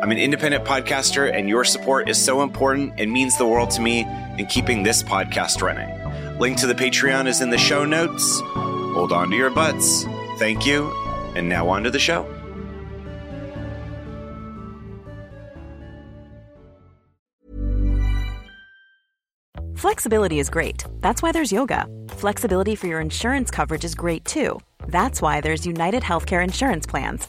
I'm an independent podcaster, and your support is so important and means the world to me in keeping this podcast running. Link to the Patreon is in the show notes. Hold on to your butts. Thank you. And now on to the show. Flexibility is great. That's why there's yoga. Flexibility for your insurance coverage is great too. That's why there's United Healthcare Insurance Plans.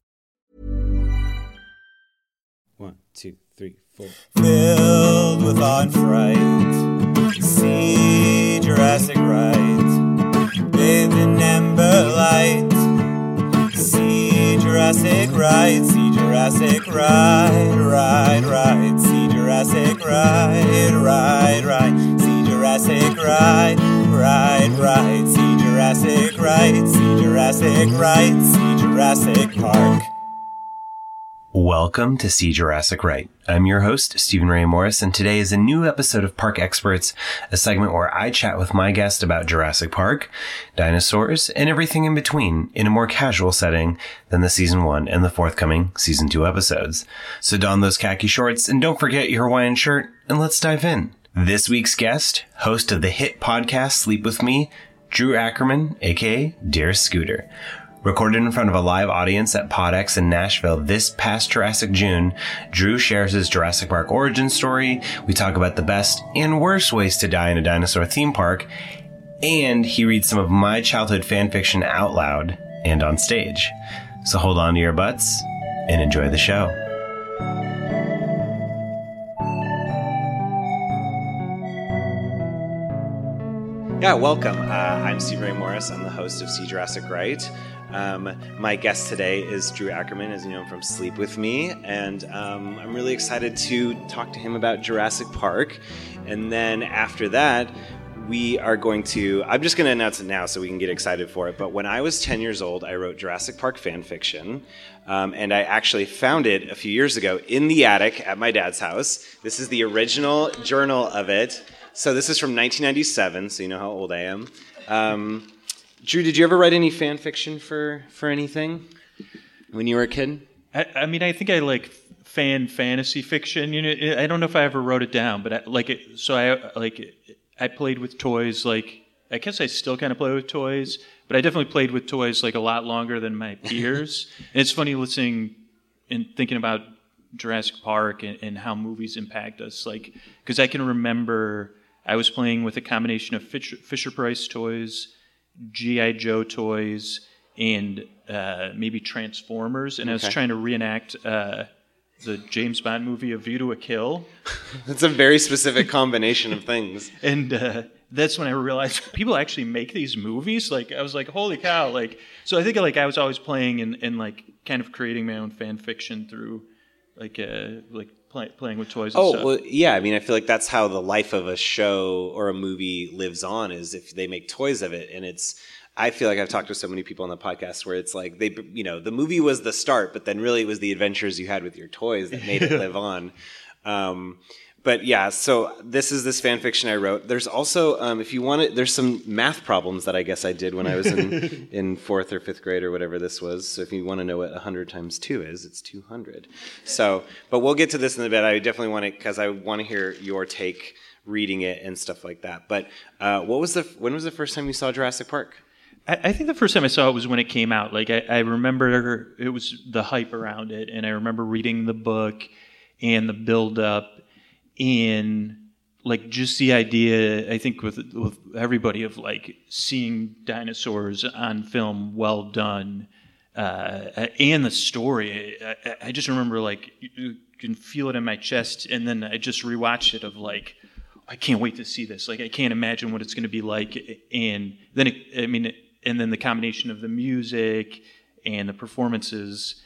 One, two, three, four. filled with awe and fright. See Jurassic right, bathed in amber light. See Jurassic right, see Jurassic right, right, right. See Jurassic right, right, right. See Jurassic right, right, right. See Jurassic right, see Jurassic right, see Jurassic Park. Welcome to See Jurassic Right. I'm your host, Stephen Ray Morris, and today is a new episode of Park Experts, a segment where I chat with my guest about Jurassic Park, dinosaurs, and everything in between in a more casual setting than the season one and the forthcoming season two episodes. So don those khaki shorts and don't forget your Hawaiian shirt, and let's dive in. This week's guest, host of the hit podcast Sleep With Me, Drew Ackerman, aka Dear Scooter. Recorded in front of a live audience at PodX in Nashville this past Jurassic June, Drew shares his Jurassic Park origin story. We talk about the best and worst ways to die in a dinosaur theme park, and he reads some of my childhood fan fiction out loud and on stage. So hold on to your butts and enjoy the show. Yeah, welcome. Uh, I'm Steve Ray Morris. I'm the host of See Jurassic Right. Um, my guest today is Drew Ackerman, as you know from Sleep With Me, and um, I'm really excited to talk to him about Jurassic Park. And then after that, we are going to. I'm just going to announce it now so we can get excited for it. But when I was 10 years old, I wrote Jurassic Park fan fiction. Um, and I actually found it a few years ago in the attic at my dad's house. This is the original journal of it. So this is from 1997, so you know how old I am. Um, Drew, did you ever write any fan fiction for for anything when you were a kid? I, I mean, I think I like fan fantasy fiction. You know, I don't know if I ever wrote it down, but I, like it. So I like I played with toys. Like I guess I still kind of play with toys, but I definitely played with toys like a lot longer than my peers. and it's funny listening and thinking about Jurassic Park and, and how movies impact us. Like because I can remember I was playing with a combination of Fisher, Fisher Price toys. GI Joe toys and uh, maybe Transformers, and I was Okay. trying to reenact uh, the James Bond movie A View to a Kill, That's a very specific combination of things. and uh, that's when I realized people actually make these movies. Like I was like, holy cow! Like so, I think like I was always playing and, and like kind of creating my own fan fiction through like uh like play, playing with toys. And Oh stuff. well, yeah. I mean, I feel like that's how the life of a show or a movie lives on is if they make toys of it, and it's. I feel like I've talked to so many people on the podcast where it's like they, you know, the movie was the start, but then really it was the adventures you had with your toys that made it live on. Um, but yeah, so this is this fan fiction I wrote. There's also, um, if you want it, there's some math problems that I guess I did when I was in, in fourth or fifth grade or whatever this was. So if you want to know what 100 times 2 is, it's 200. So, but we'll get to this in a bit. I definitely want to, because I want to hear your take reading it and stuff like that. But uh, what was the, when was the first time you saw Jurassic Park? I, I think the first time I saw it was when it came out. Like I, I remember it was the hype around it, and I remember reading the book and the build up, and like just the idea. I think with with everybody of like seeing dinosaurs on film, well done, uh, and the story. I, I- just remember like you- you can feel it in my chest, and then I just rewatched it of like. I can't wait to see this. Like, I can't imagine what it's going to be like. And then, it, I mean, and then the combination of the music and the performances.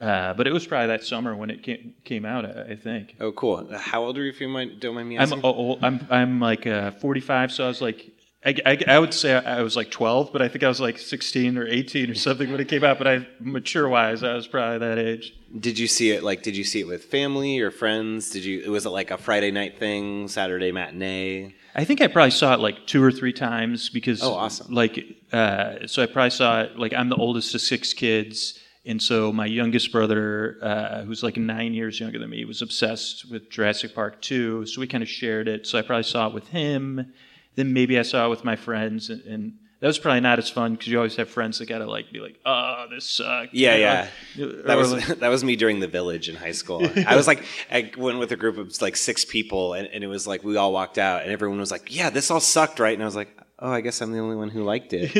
Uh, but it was probably that summer when it came, came out. I, I think. Oh, cool. How old are you, if you mind, don't mind me asking? I'm I'm I'm like uh, 45, so I was like, I, I, I would say I was like 12, but I think I was like 16 or 18 or something when it came out. But I mature wise, I was probably that age. Did you see it like? Did you see it with family or friends? Did you? Was it like a Friday night thing, Saturday matinee? I think I probably saw it like two or three times because Oh, awesome. Like, uh, so I probably saw it like I'm the oldest of six kids, and so my youngest brother, uh, who's like nine years younger than me, was obsessed with Jurassic Park 2. So we kind of shared it. So I probably saw it with him. Then maybe I saw it with my friends, and, and that was probably not as fun because you always have friends that gotta like be like, "Oh, this sucked." Yeah, you yeah. That Or was like- that was me during the village in high school. I was like, I went with a group of like six people, and, and it was like we all walked out, and everyone was like, "Yeah, this all sucked, right?" And I was like, "Oh, I guess I'm the only one who liked it."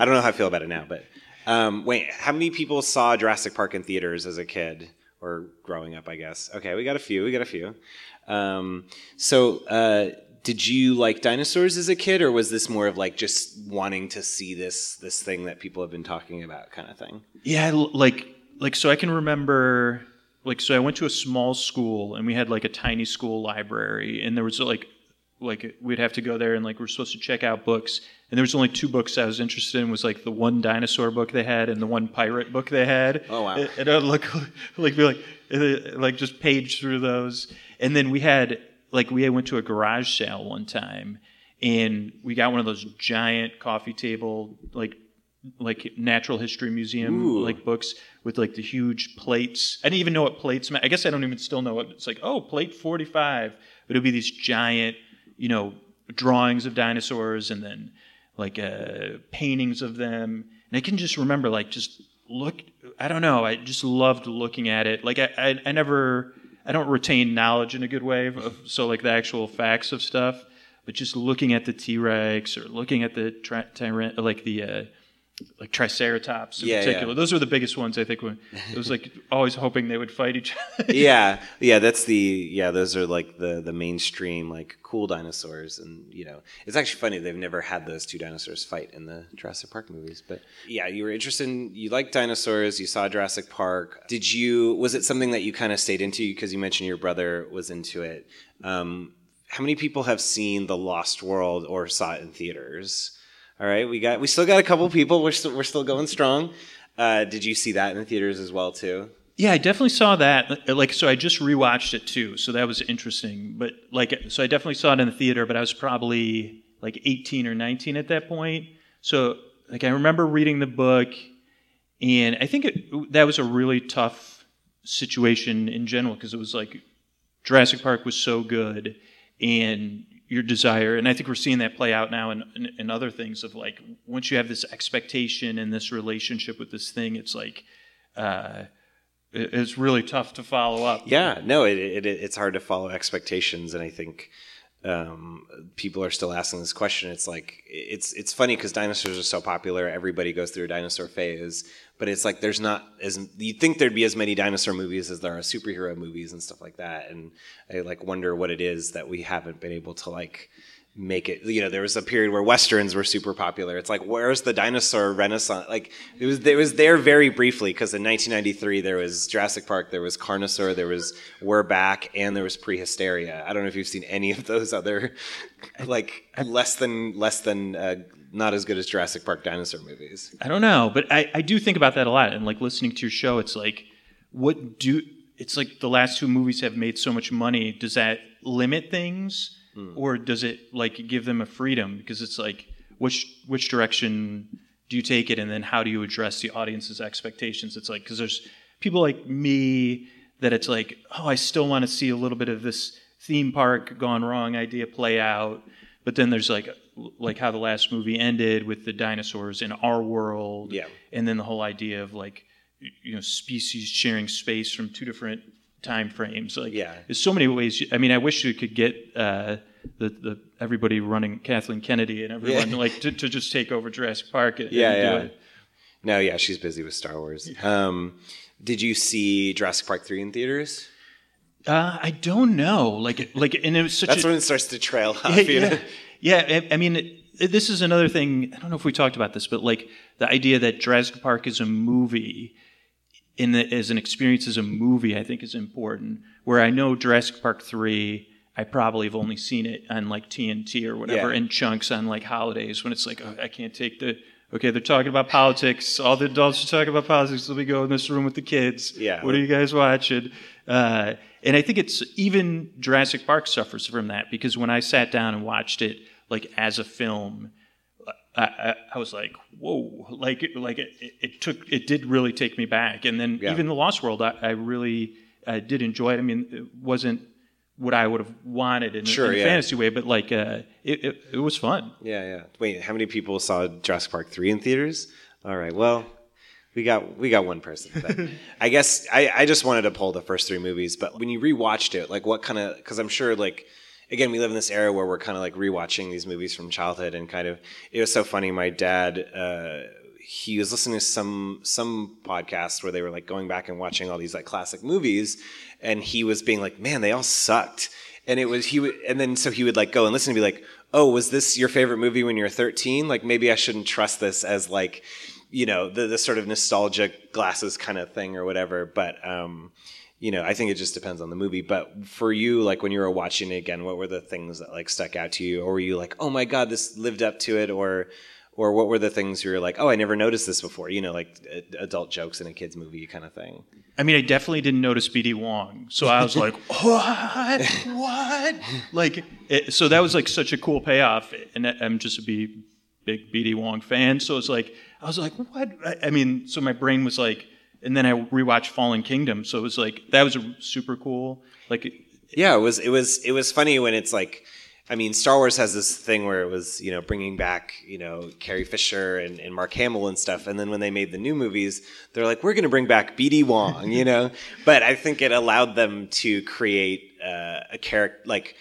I don't know how I feel about it now, but um, wait, how many people saw Jurassic Park in theaters as a kid or growing up? I guess. Okay, we got a few. We got a few. Um, so. Uh, did you like dinosaurs as a kid, or was this more of like just wanting to see this this thing that people have been talking about, kind of thing? Yeah, like like so I can remember like so I went to a small school and we had like a tiny school library and there was like like we'd have to go there and like we're supposed to check out books and there was only two books I was interested in was like the one dinosaur book they had and the one pirate book they had. Oh, wow. And, and I'd look like be like like just page through those and then we had like we went to a garage sale one time and we got one of those giant coffee table like like natural history museum Ooh. like books with like the huge plates. I didn't even know what plates meant. I guess I don't even still know what it's like. Oh, plate forty five. But it'd be these giant, you know, drawings of dinosaurs and then like uh, paintings of them. And I can just remember like just look. I don't know. I just loved looking at it. Like I, I, I never. I don't retain knowledge in a good way. Of, so like the actual facts of stuff. But just looking at the T Rex or looking at the tri- tyran- like the uh, like Triceratops in Yeah, particular. yeah. Those were the biggest ones I think. When it was like always hoping they would fight each other. yeah, yeah, that's the yeah. Those are like the the mainstream like cool dinosaurs, and you know, it's actually funny they've never had those two dinosaurs fight in the Jurassic Park movies. But yeah, you were interested. in You liked dinosaurs. You saw Jurassic Park. Did you? Was it something that you kind of stayed into because you mentioned your brother was into it? Um, how many people have seen The Lost World or saw it in theaters? All right, we got we still got a couple people. We're still we're still going strong. Uh, did you see that in the theaters as well too? Yeah, I definitely saw that. Like, so I just rewatched it too, so that was interesting. But like, so I definitely saw it in the theater, but I was probably like 18 or 19 at that point. So like, I remember reading the book, and I think it, that was a really tough situation in general because it was like Jurassic Park was so good, and your desire, and I think we're seeing that play out now in, in, in other things of like once you have this expectation and this relationship with this thing, it's like. Uh, it- it's really tough to follow up. Yeah, no, it, it, it's hard to follow expectations, and I think um, people are still asking this question. It's like it's it's funny because dinosaurs are so popular. Everybody goes through a dinosaur phase, but it's like there's not as you'd think there'd be as many dinosaur movies as there are superhero movies and stuff like that. And I like wonder what it is that we haven't been able to like make it you know there was a period where westerns were super popular. It's like where's the dinosaur renaissance? Like it was it was there very briefly because in 1993 there was Jurassic Park there was Carnosaur there was We're Back and there was Prehysteria. I don't know if you've seen any of those other like less than less than uh, not as good as Jurassic Park dinosaur movies I don't know, but I, I do think about that a lot. And like listening to your show, it's like, what do it's like the last two movies have made so much money. Does that limit things, hmm. or does it like give them a freedom? Because it's like, which which direction do you take it, and then how do you address the audience's expectations? It's like because there's people like me that it's like, oh, I still want to see a little bit of this theme park gone wrong idea play out. But then there's like like how the last movie ended with the dinosaurs in our world, Yeah. and then the whole idea of like you know species sharing space from two different time frames. Like Yeah. there's so many ways. you- I mean, I wish you could get uh, the the everybody running Kathleen Kennedy and everyone Yeah. like to, to just take over Jurassic Park. And, Yeah, and yeah. no yeah she's busy with Star Wars um, did you see Jurassic Park 3 in theaters Uh, I don't know. Like like and it was such that's a, when it starts to trail off yeah, you know? yeah. yeah. I, I mean, it, this is another thing. I don't know if we talked about this, but like the idea that Jurassic Park is a movie, in the, as an experience as a movie, I think is important. Where I know Jurassic Park three, I probably have only seen it on like TNT or whatever Yeah. in chunks on like holidays when it's like oh, I can't take the. Okay, they're talking about politics. All the adults are talking about politics. Let me go in this room with the kids. Yeah. What are you guys watching? Uh, and I think it's even Jurassic Park suffers from that because when I sat down and watched it like as a film, I, I, I was like, whoa! Like, it- like it, it, took, it did really take me back. And then Yeah. even the Lost World, I, I really uh, did enjoy it. I mean, it wasn't what I would have wanted in, a- Sure, in a yeah. fantasy way, but like, uh, it, it, it was fun. Yeah, yeah. Wait, how many people saw Jurassic Park three in theaters? All right, well, we got we got one person. But I guess I, I just wanted to pull the first three movies. But when you rewatched it, like what kind of? Because I'm sure, like, again, we live in this era where we're kind of like rewatching these movies from childhood, and kind of it was so funny. My dad. Uh, he was listening to some some podcast where they were like going back and watching all these like classic movies, and he was being like, "Man, they all sucked." And it was he would, and then so he would like go and listen and be like, "Oh, was this your favorite movie when you were 13? Like maybe I shouldn't trust this as like, you know, the the sort of nostalgic glasses kind of thing or whatever." But um, you know, I think it just depends on the movie. But for you, like when you were watching it again, what were the things that like stuck out to you, or were you like, "Oh my god, this lived up to it," or or what were the things you were like, "Oh, I never noticed this before"? You know, like adult jokes in a kids movie kind of thing. I mean, I definitely didn't notice BD Wong, so I was like, "What? What?" Like, it, so that was like such a cool payoff, and I'm just a B, big BD Wong fan, so it's like I was like, "What?" I, I mean, so my brain was like, and then I rewatched Fallen Kingdom, so it was like that was a super cool. Like, Yeah, it was it was it was funny when it's like I mean, Star Wars has this thing where it was, you know, bringing back, you know, Carrie Fisher and, and Mark Hamill and stuff. And then when they made the new movies, they're like, we're going to bring back BD Wong, you know? but I think it allowed them to create uh, a character, like,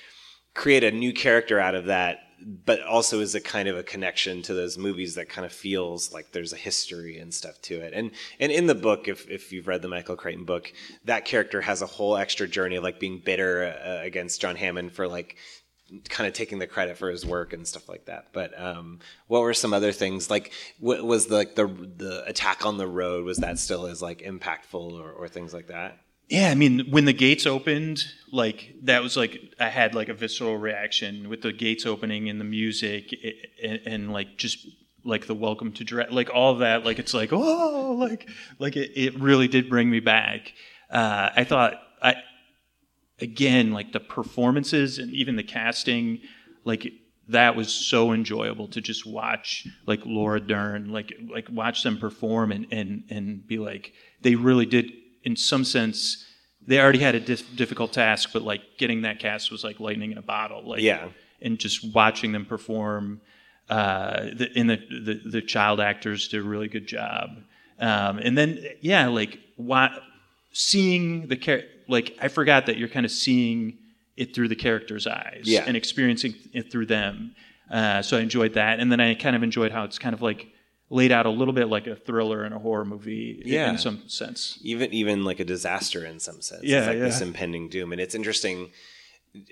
create a new character out of that, but also is a kind of a connection to those movies that kind of feels like there's a history and stuff to it. And and in the book, if if you've read the Michael Crichton book, that character has a whole extra journey of like being bitter uh, against John Hammond for like kind of taking the credit for his work and stuff like that. But um, what were some other things like? What was the, like the the attack on the road? Was that still as like impactful or, or things like that? Yeah, I mean, when the gates opened, like that was like I had like a visceral reaction with the gates opening and the music and, and like just like the welcome to Dra- like all that. Like it's like oh, like like it, it really did bring me back. Uh, I thought I again like the performances and even the casting, like that was so enjoyable to just watch like Laura Dern, like like watch them perform and and and be like they really did in some sense they already had a dif- difficult task, but like getting that cast was like lightning in a bottle. Like Yeah. and just watching them perform. Uh, the, and the, the the child actors did a really good job. Um, and then yeah, like what seeing the char- like I forgot that you're kind of seeing it through the characters' eyes Yeah. and experiencing it through them. Uh, so I enjoyed that, and then I kind of enjoyed how it's kind of like laid out a little bit like a thriller and a horror movie Yeah. in some sense. even even like a disaster in some sense. Yeah, it's like yeah. this impending doom. And it's interesting.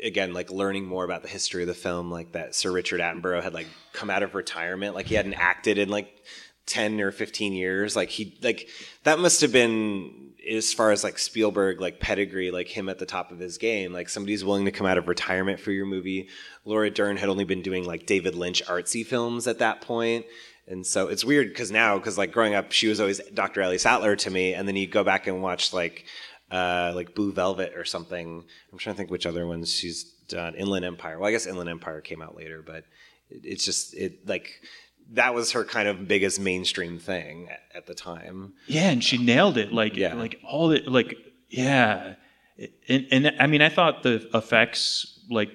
again like learning more about the history of the film like that sir richard attenborough had like come out of retirement like he hadn't acted in like 10 or 15 years like he like that must have been as far as like spielberg like pedigree like him at the top of his game like somebody's willing to come out of retirement for your movie laura dern had only been doing like david lynch artsy films at that point and so it's weird because now because like growing up she was always dr ellie sattler to me and then you go back and watch like uh, like Blue Velvet or something. I'm trying to think which other ones she's done. Inland Empire. Well, I guess Inland Empire came out later, but it, it's just it like that was her kind of biggest mainstream thing at, at the time. Yeah, and she nailed it. Like Yeah. like all the like yeah. And, and I mean, I thought the effects like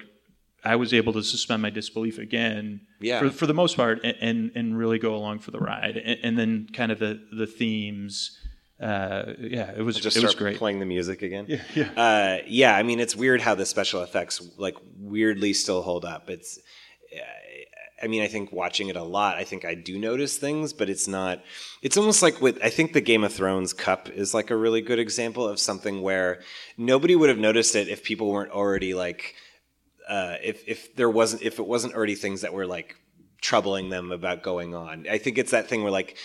I was able to suspend my disbelief again. Yeah. For, for the most part, and, and and really go along for the ride, and, and then kind of the the themes. Uh, yeah, it was Just it was great. playing the music again. Yeah, yeah. Uh, yeah, I mean, it's weird how the special effects like weirdly still hold up. It's, I mean, I think watching it a lot, I think I do notice things, but it's not. It's almost like with I think the Game of Thrones cup is like a really good example of something where nobody would have noticed it if people weren't already like, uh, if if there wasn't if it wasn't already things that were like troubling them about going on. I think it's that thing where like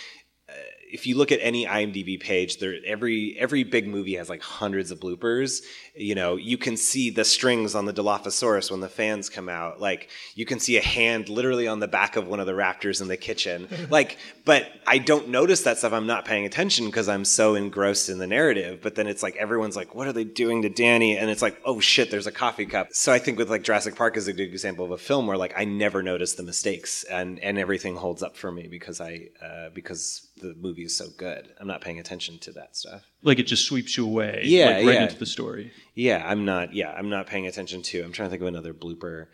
if you look at any IMDb page, there every every big movie has like hundreds of bloopers. You know, you can see the strings on the Dilophosaurus when the fans come out. Like you can see a hand literally on the back of one of the raptors in the kitchen. like, but I don't notice that stuff. I'm not paying attention because I'm so engrossed in the narrative. But then it's like everyone's like, "What are they doing to Danny?" And it's like, "Oh shit, there's a coffee cup." So I think with like Jurassic Park is a good example of a film where like I never notice the mistakes and and everything holds up for me because I uh, because the movie is so good. I'm not paying attention to that stuff. like it just sweeps you away. Yeah, like, right yeah. into the story. Yeah, I'm not. Yeah, I'm not paying attention to. I'm trying to think of another blooper.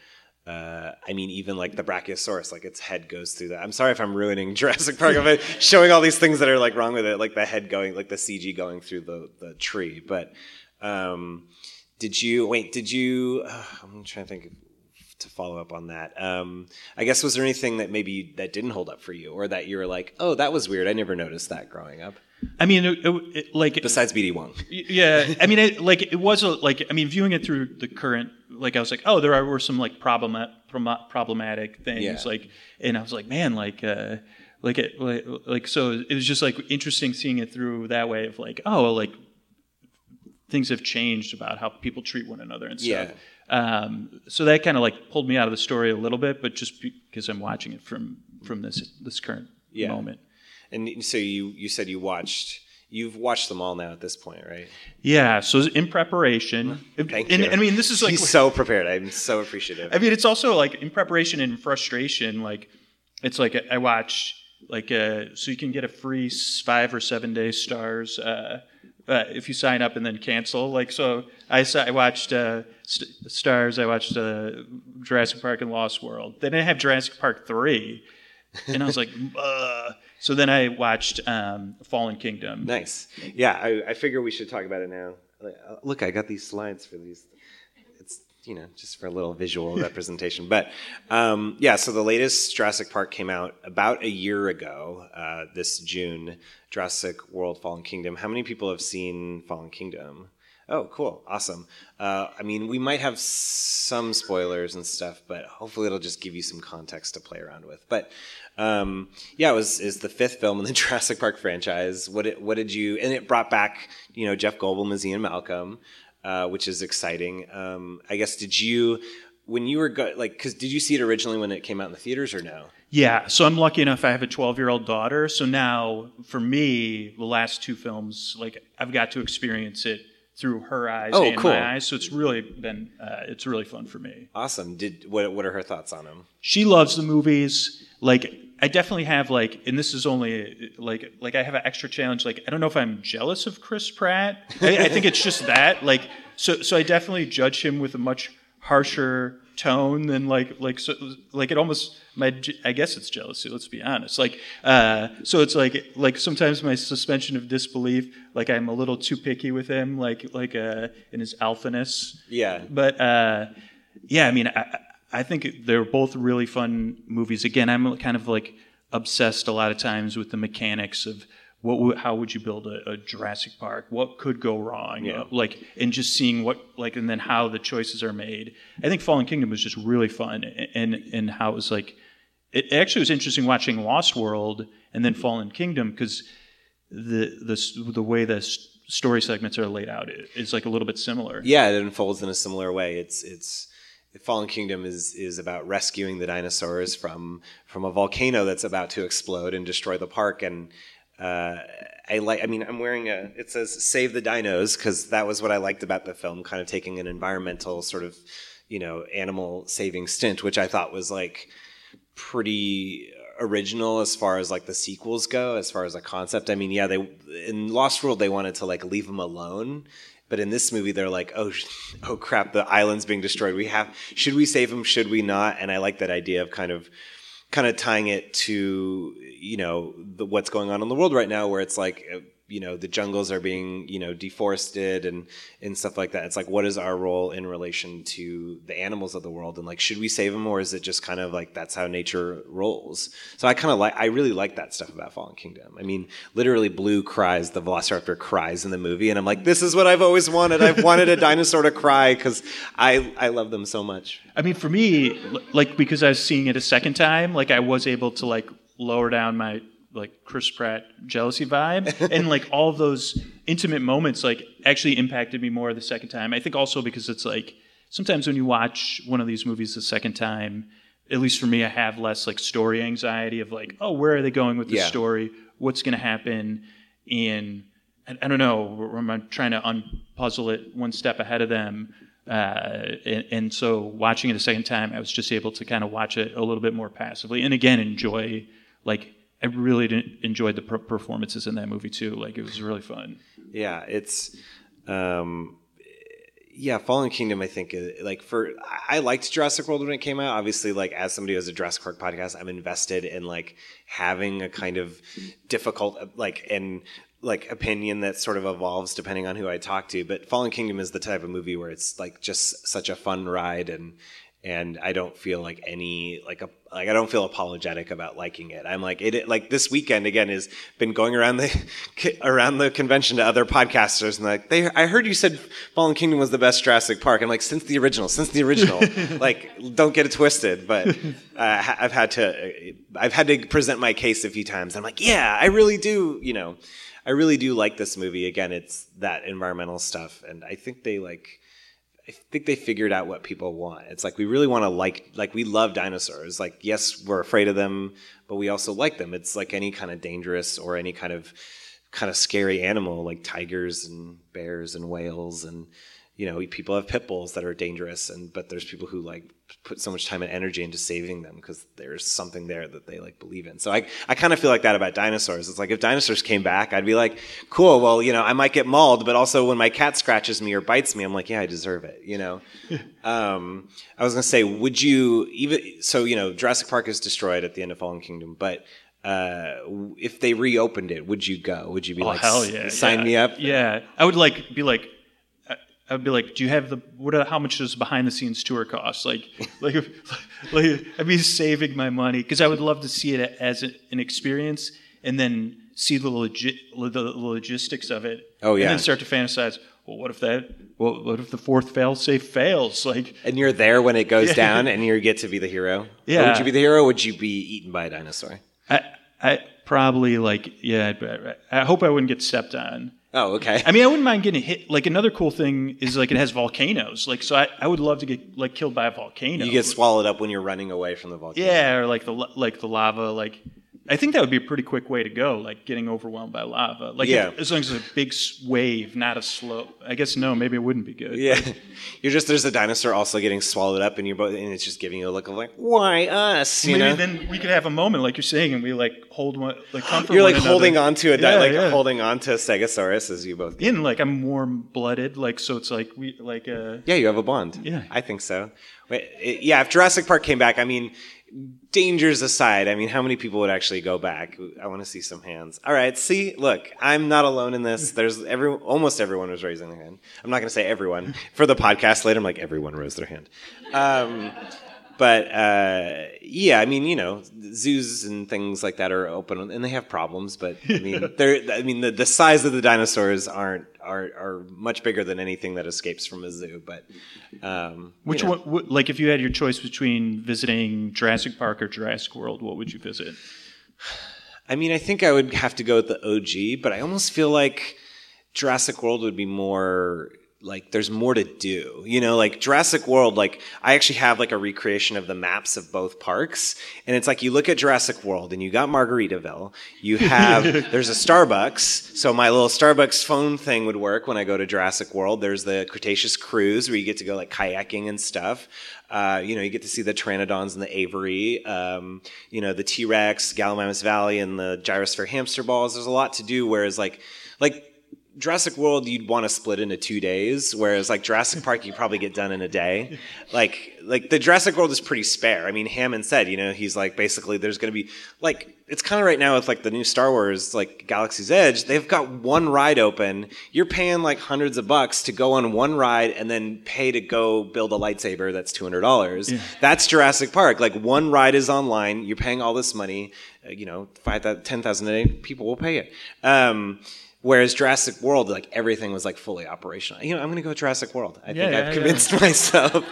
Uh, I mean, even like the Brachiosaurus, like its head goes through that. I'm sorry if I'm ruining Jurassic Park it, showing all these things that are like wrong with it, like the head going, like the CG going through the the tree. But um, did you wait? Did you? Uh, I'm trying to think of, to follow up on that. Um, I guess was there anything that maybe that didn't hold up for you, or that you were like, oh, that was weird. I never noticed that growing up. I mean, it, it, it- like Besides BD Wong. yeah i mean it, like it was a like i mean viewing it through the current like i was like oh there are, were some like problem, problematic things Yeah. like and i was like man like uh like it like, like so it was just like interesting seeing it through that way of like oh like things have changed about how people treat one another and stuff um, so that kind of like pulled me out of the story a little bit but just because i'm watching it from from this this current Yeah. moment And so you you said you watched you've watched them all now at this point, right? yeah so in preparation Thank and, you. i mean this is like He's so prepared. I'm so appreciative. I mean, it's also like in preparation and frustration. Like, it's like I watch like uh, so you can get a free five or seven day Starz uh, uh, if you sign up and then cancel. Like, so I sa- I watched uh, st- Starz. I watched uh, Jurassic Park and Lost World. They didn't have Jurassic Park three, and I was like, uh. so then I watched um, Fallen Kingdom. nice. Yeah, I, I figure we should talk about it now. Uh, Look, I got these slides for these. You know just for a little visual representation. But um, yeah, so the latest Jurassic Park came out about a year ago. Uh, this June, Jurassic World: Fallen Kingdom. How many people have seen Fallen Kingdom? Oh, cool, awesome. Uh, I mean, we might have some spoilers and stuff, but hopefully it'll just give you some context to play around with. But um, yeah, it was is the fifth film in the Jurassic Park franchise. What what did you? And it brought back you know Jeff Goldblum as Ian Malcolm, uh, which is exciting. Um, I guess did you when you were go- like because did you see it originally when it came out in the theaters or no? Yeah, so I'm lucky enough. I have a 12 year old daughter. So now, for me, the last two films, like I've got to experience it through her eyes Oh, and cool. my eyes. So it's really been, uh, it's really fun for me. Awesome. Did what? What are her thoughts on them? She loves the movies. Like I definitely have like, and this is only like, like I have an extra challenge. Like I don't know if I'm jealous of Chris Pratt. I, I think it's just that. Like so, so I definitely judge him with a much harsher tone than like like so like it almost my I guess it's jealousy. Let's be honest. Like uh, so it's like like sometimes my suspension of disbelief. Like I'm a little too picky with him. Like like uh, in his alphaness. Yeah. But uh, yeah, I mean, I, I think they're both really fun movies. Again, I'm kind of like obsessed a lot of times with the mechanics of what would, how would you build a, a Jurassic Park? What could go wrong? Yeah. like and just seeing what like and then how the choices are made. I think Fallen Kingdom was just really fun and and how it was like it actually was interesting watching Lost World and then Fallen Kingdom because the the the way the story segments are laid out is like a little bit similar. Yeah, it unfolds in a similar way. It's it's Fallen Kingdom is is about rescuing the dinosaurs from from a volcano that's about to explode and destroy the park. And uh, I like. I mean, I'm wearing a. It says "Save the Dinos" because that was what I liked about the film, kind of taking an environmental sort of, you know, animal saving stint, which I thought was like pretty original as far as like the sequels go as far as a concept i mean yeah they in lost world they wanted to like leave them alone but in this movie they're like oh oh crap the island's being destroyed we have should we save him? should we not and i like that idea of kind of kind of tying it to you know the, what's going on in the world right now where it's like uh, you know the jungles are being you know deforested and and stuff like that. It's like what is our role in relation to the animals of the world? And like should we save them or is it just kind of like that's how nature rolls? So i kind of like i really like that stuff about fallen kingdom. I mean literally blue cries the velociraptor cries in the movie and i'm like this is what i've always wanted. I've wanted a dinosaur to cry because i i love them so much. I mean, for me, like because I was seeing it a second time, like I was able to like lower down my like Chris Pratt jealousy vibe, and like all those intimate moments, like actually impacted me more the second time. I think also because it's like sometimes when you watch one of these movies the second time, at least for me, I have less like story anxiety of like, oh, where are they going with the Yeah. story? What's going to happen? And I, I don't know. I'm trying to unpuzzle it one step ahead of them. Uh, and, and so watching it a second time, I was just able to kind of watch it a little bit more passively, and again enjoy. Like I really enjoyed the per- performances in that movie too. Like it was really fun. Yeah, it's um yeah, Fallen Kingdom I think uh, like for I I liked Jurassic World when it came out. Obviously like as somebody who has a Jurassic Park podcast, I'm invested in like having a kind of difficult uh, like and like opinion that sort of evolves depending on who I talk to. But Fallen Kingdom is the type of movie where it's like just such a fun ride and and I don't feel like any like a like I don't feel apologetic about liking it. I'm like it like this weekend again has been going around the around the convention to other podcasters and like they I heard you said Fallen Kingdom was the best Jurassic Park. I'm like since the original, since the original. like don't get it twisted, but uh, I've had to I've had to present my case a few times. I'm like yeah, I really do. You know, I really do like this movie. Again, it's that environmental stuff, and I think they like. I think they figured out what people want. It's like we really want to like like we love dinosaurs. Like yes, we're afraid of them, but we also like them. It's like any kind of dangerous or any kind of kind of scary animal like tigers and bears and whales and you know, people have pit bulls that are dangerous and but there's people who like put so much time and energy into saving them because there's something there that they like believe in. So I I kind of feel like that about dinosaurs. It's like if dinosaurs came back, I'd be like, cool, well, you know, I might get mauled, but also when my cat scratches me or bites me, I'm like, yeah, I deserve it, you know. um, I was gonna say, would you even so you know, Jurassic Park is destroyed at the end of Fallen Kingdom, but uh, if they reopened it, would you go? Would you be Oh like, hell yeah! sign yeah. me up? Yeah, I would like be like. I- I would be like, "Do you have the what? Are, how much does behind the scenes tour cost? Like, like, like I'd be saving my money because I would love to see it as a, an experience and then see the legit the logistics of it. Oh, yeah. and then start to fantasize. Well, what if that? Well, what if the fourth fail safe fails? Like, And you're there when it goes Yeah. down, and you get to be the hero. Or Yeah. would you be the hero? or Would you be eaten by a dinosaur? I, I probably like, yeah. I, I hope I wouldn't get stepped on. Oh, okay. I mean, I wouldn't mind getting hit. Like another cool thing is like it has volcanoes. Like so, I, I would love to get like killed by a volcano. you get swallowed up when you're running away from the volcano. yeah, or like the like the lava. Like I think that would be a pretty quick way to go. Like getting overwhelmed by lava. Like Yeah. if- as long as it's a big wave, not a slow. I guess no, maybe it wouldn't be good. Yeah, you're just there's a dinosaur also getting swallowed up, and you're both, and it's just giving you a look of like, why us? You Maybe know, then we could have a moment like you're saying, and we like hold one, like comfort. you're like another. holding on to a di- Yeah, like yeah. holding on to a Stegosaurus as you both. in like I'm warm blooded, like so it's like we like uh Yeah, you have a bond. Yeah. I think so. Wait, it- yeah, if Jurassic Park came back, I mean, dangers aside, I mean, how many people would actually go back? I want to see some hands. All right, see, look, I'm not alone in this. There's every almost everyone was raising their hand. I'm not going to say everyone for the podcast later. I'm like everyone raised their hand. Um, but uh, yeah, I mean, you know, zoos and things like that are open and they have problems, but I mean, they're I mean, the, the size of the dinosaurs aren't are are much bigger than anything that escapes from a zoo. But um, Which you know. one? Like, if you had your choice between visiting Jurassic Park or Jurassic World, what would you visit? I mean, I think I would have to go with the OG, but I almost feel like Jurassic World would be more like there's more to do. You know, like Jurassic World, like I actually have like a recreation of the maps of both parks. And it's like you look at Jurassic World and you got Margaritaville. You have there's a Starbucks. So my little Starbucks phone thing would work when I go to Jurassic World. There's the Cretaceous cruise where you get to go like kayaking and stuff. Uh, you know, you get to see the Pteranodons and the Aviary, um, you know, the T Rex, Gallimimus Valley, and the Gyrosphere hamster balls. There's a lot to do. Whereas, like, like Jurassic World, you'd want to split into two days, whereas like Jurassic Park, you probably get done in a day. Like, like the Jurassic World is pretty spare. I mean, Hammond said, you know, he's like basically there's going to be like it's kind of right now with like the new Star Wars, like Galaxy's Edge. They've got one ride open. You're paying like hundreds of bucks to go on one ride and then pay to go build a lightsaber. That's two hundred dollars. That's Jurassic Park. Like one ride is online. You're paying all this money. Uh, you know, five ten thousand a day. People will pay it. Um, Whereas Jurassic World, like everything was like fully operational. You know, I'm going to go Jurassic World. I Yeah, think yeah, I've convinced myself.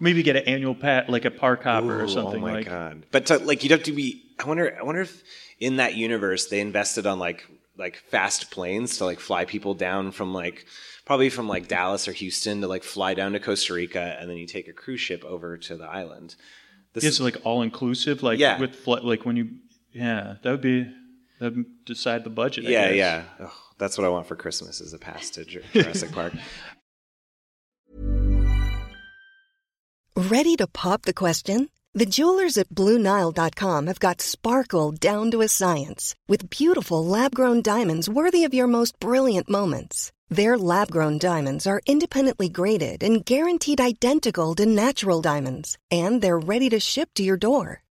Maybe get an annual pat, like a park hopper or Ooh, oh something. Oh my like, god! But to, like you'd have to be. I wonder. I wonder if in that universe they invested on like like fast planes to like fly people down from like probably from like Dallas or Houston to like fly down to Costa Rica and then you take a cruise ship over to the island. This It's like all inclusive, like Yeah. with like when you, yeah, that would be that would decide the budget. I yeah, guess. yeah. Oh, that's what I want for Christmas is a pass to Jurassic Park. Ready to pop the question? The jewelers at BlueNile.com have got sparkle down to a science with beautiful lab grown diamonds worthy of your most brilliant moments. Their lab grown diamonds are independently graded and guaranteed identical to natural diamonds, and they're ready to ship to your door.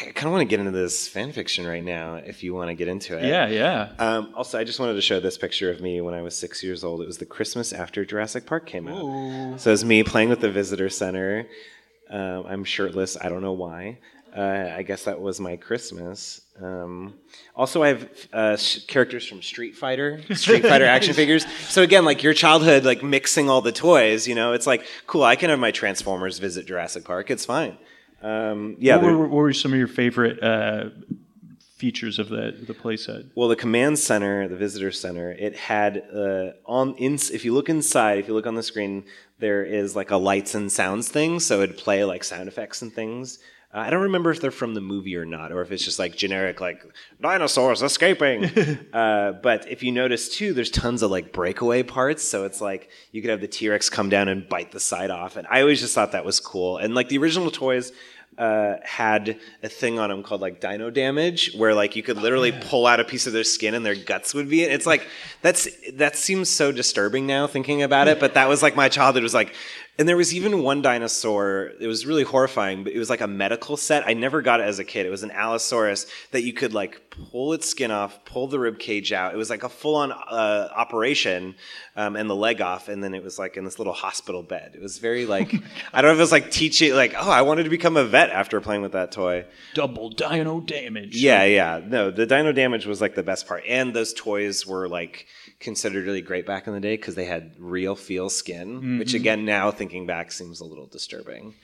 I kind of want to get into this fan fiction right now. If you want to get into it, yeah, yeah. Um, also, I just wanted to show this picture of me when I was six years old. It was the Christmas after Jurassic Park came out. So it's me playing with the visitor center. Um, I'm shirtless. I don't know why. Uh, I guess that was my Christmas. Um, also, I have uh, sh- characters from Street Fighter, Street Fighter action figures. So again, like your childhood, like mixing all the toys. You know, it's like cool. I can have my Transformers visit Jurassic Park. It's fine. Um, yeah, what, were, what were some of your favorite uh, features of the the playset? Well, the command center, the visitor center, it had uh, on in, if you look inside, if you look on the screen, there is like a lights and sounds thing, so it'd play like sound effects and things. Uh, I don't remember if they're from the movie or not, or if it's just like generic, like dinosaurs escaping. uh, but if you notice too, there's tons of like breakaway parts. So it's like you could have the T Rex come down and bite the side off, and I always just thought that was cool. And like the original toys, uh, had a thing on them called like dino damage, where like you could literally pull out a piece of their skin and their guts would be in. It's like that's that seems so disturbing now thinking about it, but that was like my childhood was like. And there was even one dinosaur. It was really horrifying, but it was like a medical set. I never got it as a kid. It was an Allosaurus that you could like pull its skin off, pull the rib cage out. It was like a full-on uh, operation, um, and the leg off, and then it was like in this little hospital bed. It was very like I don't know if it was like teaching, like oh, I wanted to become a vet after playing with that toy. Double dino damage. Yeah, yeah. No, the dino damage was like the best part, and those toys were like considered really great back in the day because they had real feel skin, which again now thinking back seems a little disturbing.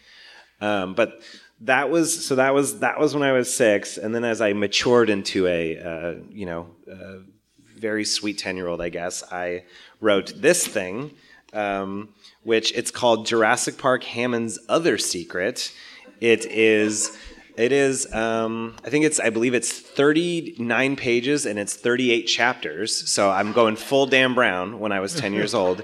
Um, but that was so that was that was when I was six, and then as I matured into a uh, you know uh, very sweet ten year old, I guess I wrote this thing, um, which it's called Jurassic Park Hammond's Other Secret. It is. It is. Um, I think it's. I believe it's 39 pages and it's 38 chapters. So I'm going full Dan Brown when I was 10 years old.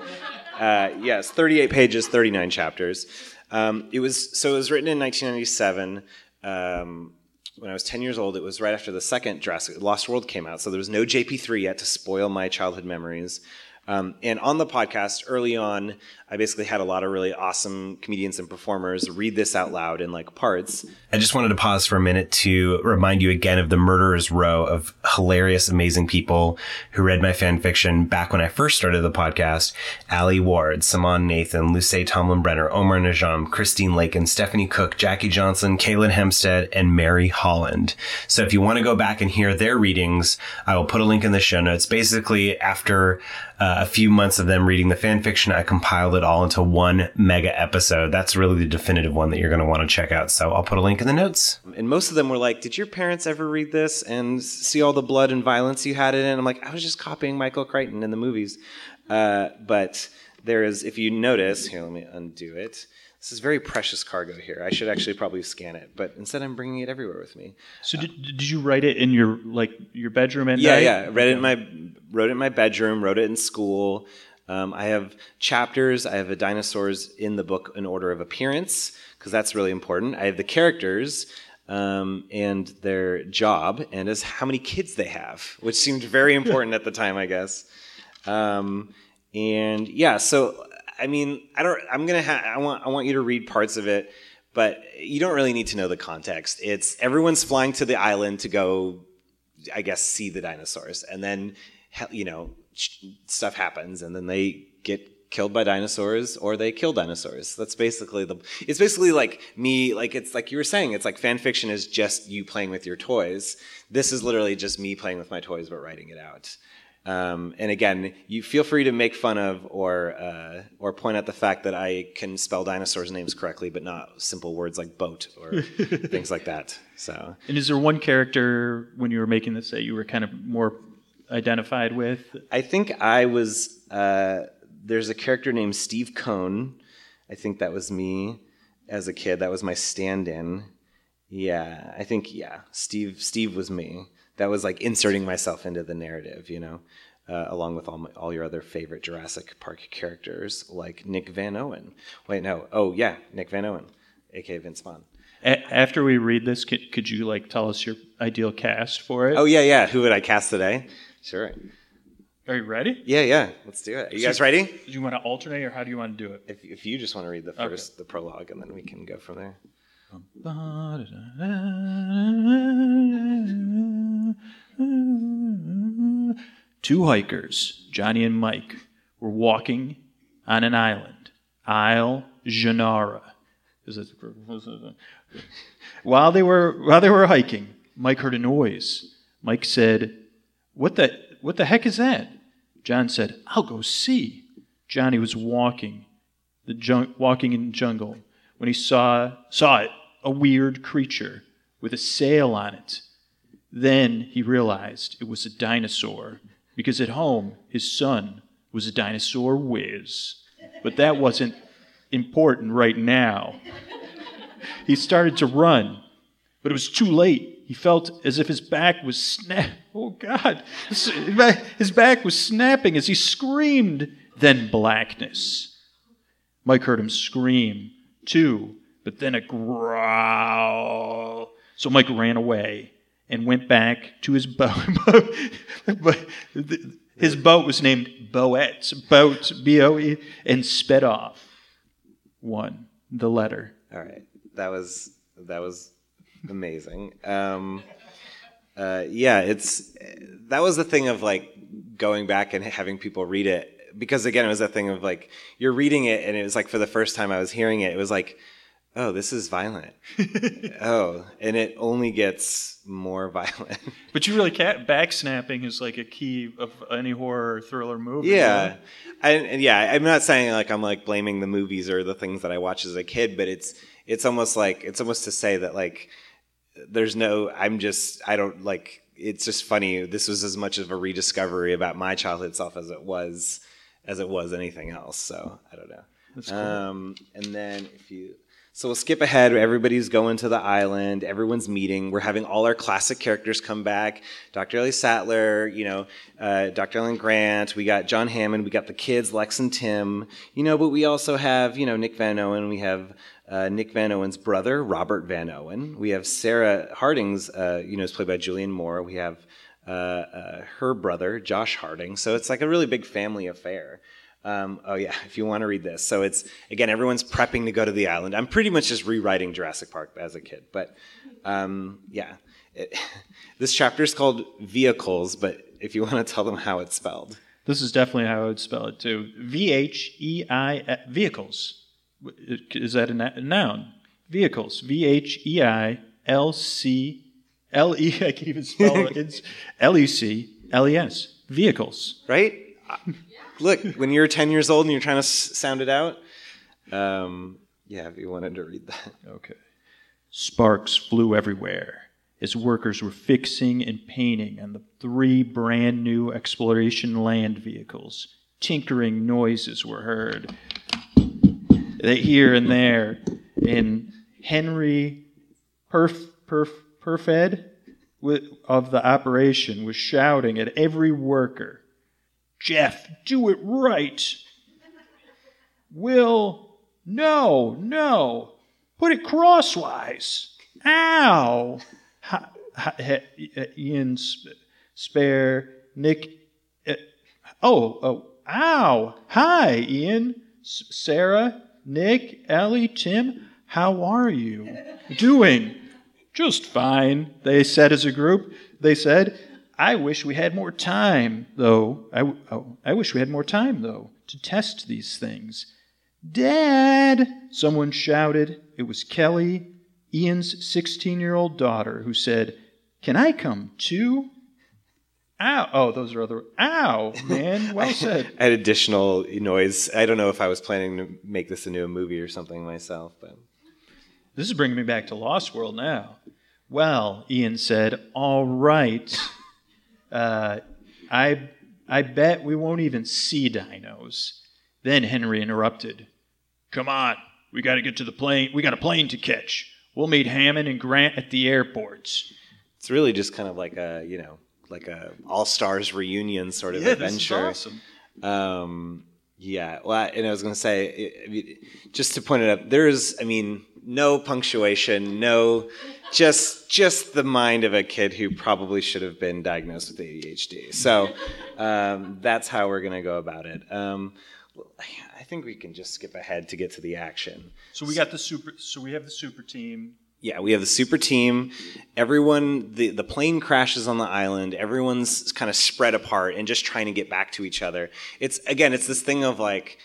Uh, yes, 38 pages, 39 chapters. Um, it was. So it was written in 1997. Um, when I was 10 years old, it was right after the second Jurassic Lost World came out. So there was no JP3 yet to spoil my childhood memories. Um, and on the podcast early on, I basically had a lot of really awesome comedians and performers read this out loud in like parts. I just wanted to pause for a minute to remind you again of the murderer's row of hilarious, amazing people who read my fan fiction back when I first started the podcast. Alie Ward, Saman Nathan, Luce Tomlin Brenner, Omar Najam, Christine Lakin, Stephanie Cook, Jackie Johnson, Kaylin Hempstead, and Mary Holland. So if you want to go back and hear their readings, I will put a link in the show notes. Basically, after uh, a few months of them reading the fan fiction, I compiled it all into one mega episode. That's really the definitive one that you're going to want to check out. So I'll put a link in the notes. And most of them were like, Did your parents ever read this and see all the blood and violence you had in it? I'm like, I was just copying Michael Crichton in the movies. Uh, but there is, if you notice, here, let me undo it. This is very precious cargo here. I should actually probably scan it, but instead I'm bringing it everywhere with me. So did, did you write it in your like your bedroom at Yeah, night? yeah. Read it in my wrote it in my bedroom. Wrote it in school. Um, I have chapters. I have the dinosaurs in the book in order of appearance because that's really important. I have the characters um, and their job and as how many kids they have, which seemed very important at the time, I guess. Um, and yeah, so I mean, I don't. I'm gonna. Ha- I want. I want you to read parts of it, but you don't really need to know the context. It's everyone's flying to the island to go, I guess, see the dinosaurs, and then you know stuff happens, and then they get killed by dinosaurs or they kill dinosaurs. That's basically the. It's basically like me. Like it's like you were saying. It's like fan fiction is just you playing with your toys. This is literally just me playing with my toys but writing it out. Um, and again, you feel free to make fun of or uh, or point out the fact that I can spell dinosaurs' names correctly, but not simple words like boat or things like that. So, And is there one character when you were making this that you were kind of more identified with? I think I was. Uh, there's a character named Steve Cohn. I think that was me as a kid. That was my stand-in. Yeah, I think yeah. Steve. Steve was me. That was like inserting myself into the narrative, you know, uh, along with all my, all your other favorite Jurassic Park characters like Nick Van Owen. Wait, no. Oh yeah, Nick Van Owen, aka Vince Vaughn. A- after we read this, could, could you like tell us your ideal cast for it? Oh yeah, yeah. Who would I cast today? Sure. Are you ready? Yeah, yeah. Let's do it. Are you So- guys ready? Do you want to alternate, or how do you want to do it? If, if you just want to read the first, the prologue, and then we can go from there. Two hikers, Johnny and Mike, were walking on an island, Isle Genara. While they were while they were hiking, Mike heard a noise. Mike said, "What the what the heck is that?" John said, "I'll go see." Johnny was walking the jung- walking in the jungle when he saw saw it a weird creature with a sail on it. Then he realized it was a dinosaur because at home his son was a dinosaur whiz. But that wasn't important right now. He started to run, but it was too late. He felt as if his back was snap. Oh God! His back was snapping as he screamed. Then blackness. Mike heard him scream too, but then a growl. So Mike ran away and went back to his boat. His boat was named Boet, boat B O E, and sped off. One, the letter. All right, that was that was amazing. Um, uh, yeah, it's that was the thing of like going back and having people read it because again, it was that thing of like you're reading it and it was like for the first time I was hearing it, it was like, oh, this is violent. oh, and it only gets more violent. But you really can't. Backsnapping is like a key of any horror or thriller movie. Yeah, right? and, and yeah, I'm not saying like I'm like blaming the movies or the things that I watched as a kid, but it's it's almost like it's almost to say that like there's no I'm just I don't like it's just funny. This was as much of a rediscovery about my childhood self as it was as it was anything else. So I don't know. That's cool. Um, and then if you So we'll skip ahead. Everybody's going to the island. Everyone's meeting. We're having all our classic characters come back. Dr. Ellie Sattler, you know, uh, Dr. Alan Grant. We got John Hammond. We got the kids, Lex and Tim. You know, but we also have, you know, Nick Van Owen. We have uh, Nick Van Owen's brother, Robert Van Owen. We have Sarah Harding's, uh, you know, is played by Julianne Moore. We have uh, uh, her brother, Josh Harding. So it's like a really big family affair. Um, oh yeah, if you want to read this. So it's again, everyone's prepping to go to the island. I'm pretty much just rewriting Jurassic Park as a kid, but um, yeah, it, this chapter is called Vehicles. But if you want to tell them how it's spelled, This is definitely how I would spell it too. V H E I vehicles. Is that a noun? Vehicles. V H E I L C L E. I can't even spell it. It's L E C L E S. Vehicles. right? Look, when you're 10 years old and you're trying to sound it out, um, yeah, if you wanted to read that. Okay. Sparks flew everywhere as workers were fixing and painting on the three brand new exploration land vehicles. Tinkering noises were heard here and there. And Henry Perf, Perf, Perfed of the operation was shouting at every worker Jeff, do it right. Will, no, no. Put it crosswise. Ow. Ha, ha, Ian Sp- Spare, Nick. Uh, oh, oh, ow. Hi, Ian, S- Sarah, Nick, Ellie, Tim. How are you doing? Just fine, they said as a group. They said, I wish we had more time, though. I, w- oh, I wish we had more time, though, to test these things. Dad! Someone shouted. It was Kelly, Ian's 16 year old daughter, who said, Can I come too? Ow. Oh, those are other. Ow, man. Well said. I had additional noise. I don't know if I was planning to make this into a movie or something myself, but This is bringing me back to Lost World now. Well, Ian said, all right. Uh, I, I bet we won't even see dinos. Then Henry interrupted. Come on, we got to get to the plane. We got a plane to catch. We'll meet Hammond and Grant at the airports. it's really just kind of like a, you know, like a all stars reunion sort of Yeah, this is adventure. awesome. Um, yeah, well, and I was going to say, just to point it out, there's, I mean, no punctuation, no, just just the mind of a kid who probably should have been diagnosed with ADHD. So um, that's how we're going to go about it. Um, I think we can just skip ahead to get to the action. So we got the super. So we have the super team. Yeah, we have the super team. Everyone, the, the plane crashes on the island. Everyone's kind of spread apart and just trying to get back to each other. It's, again, it's this thing of like,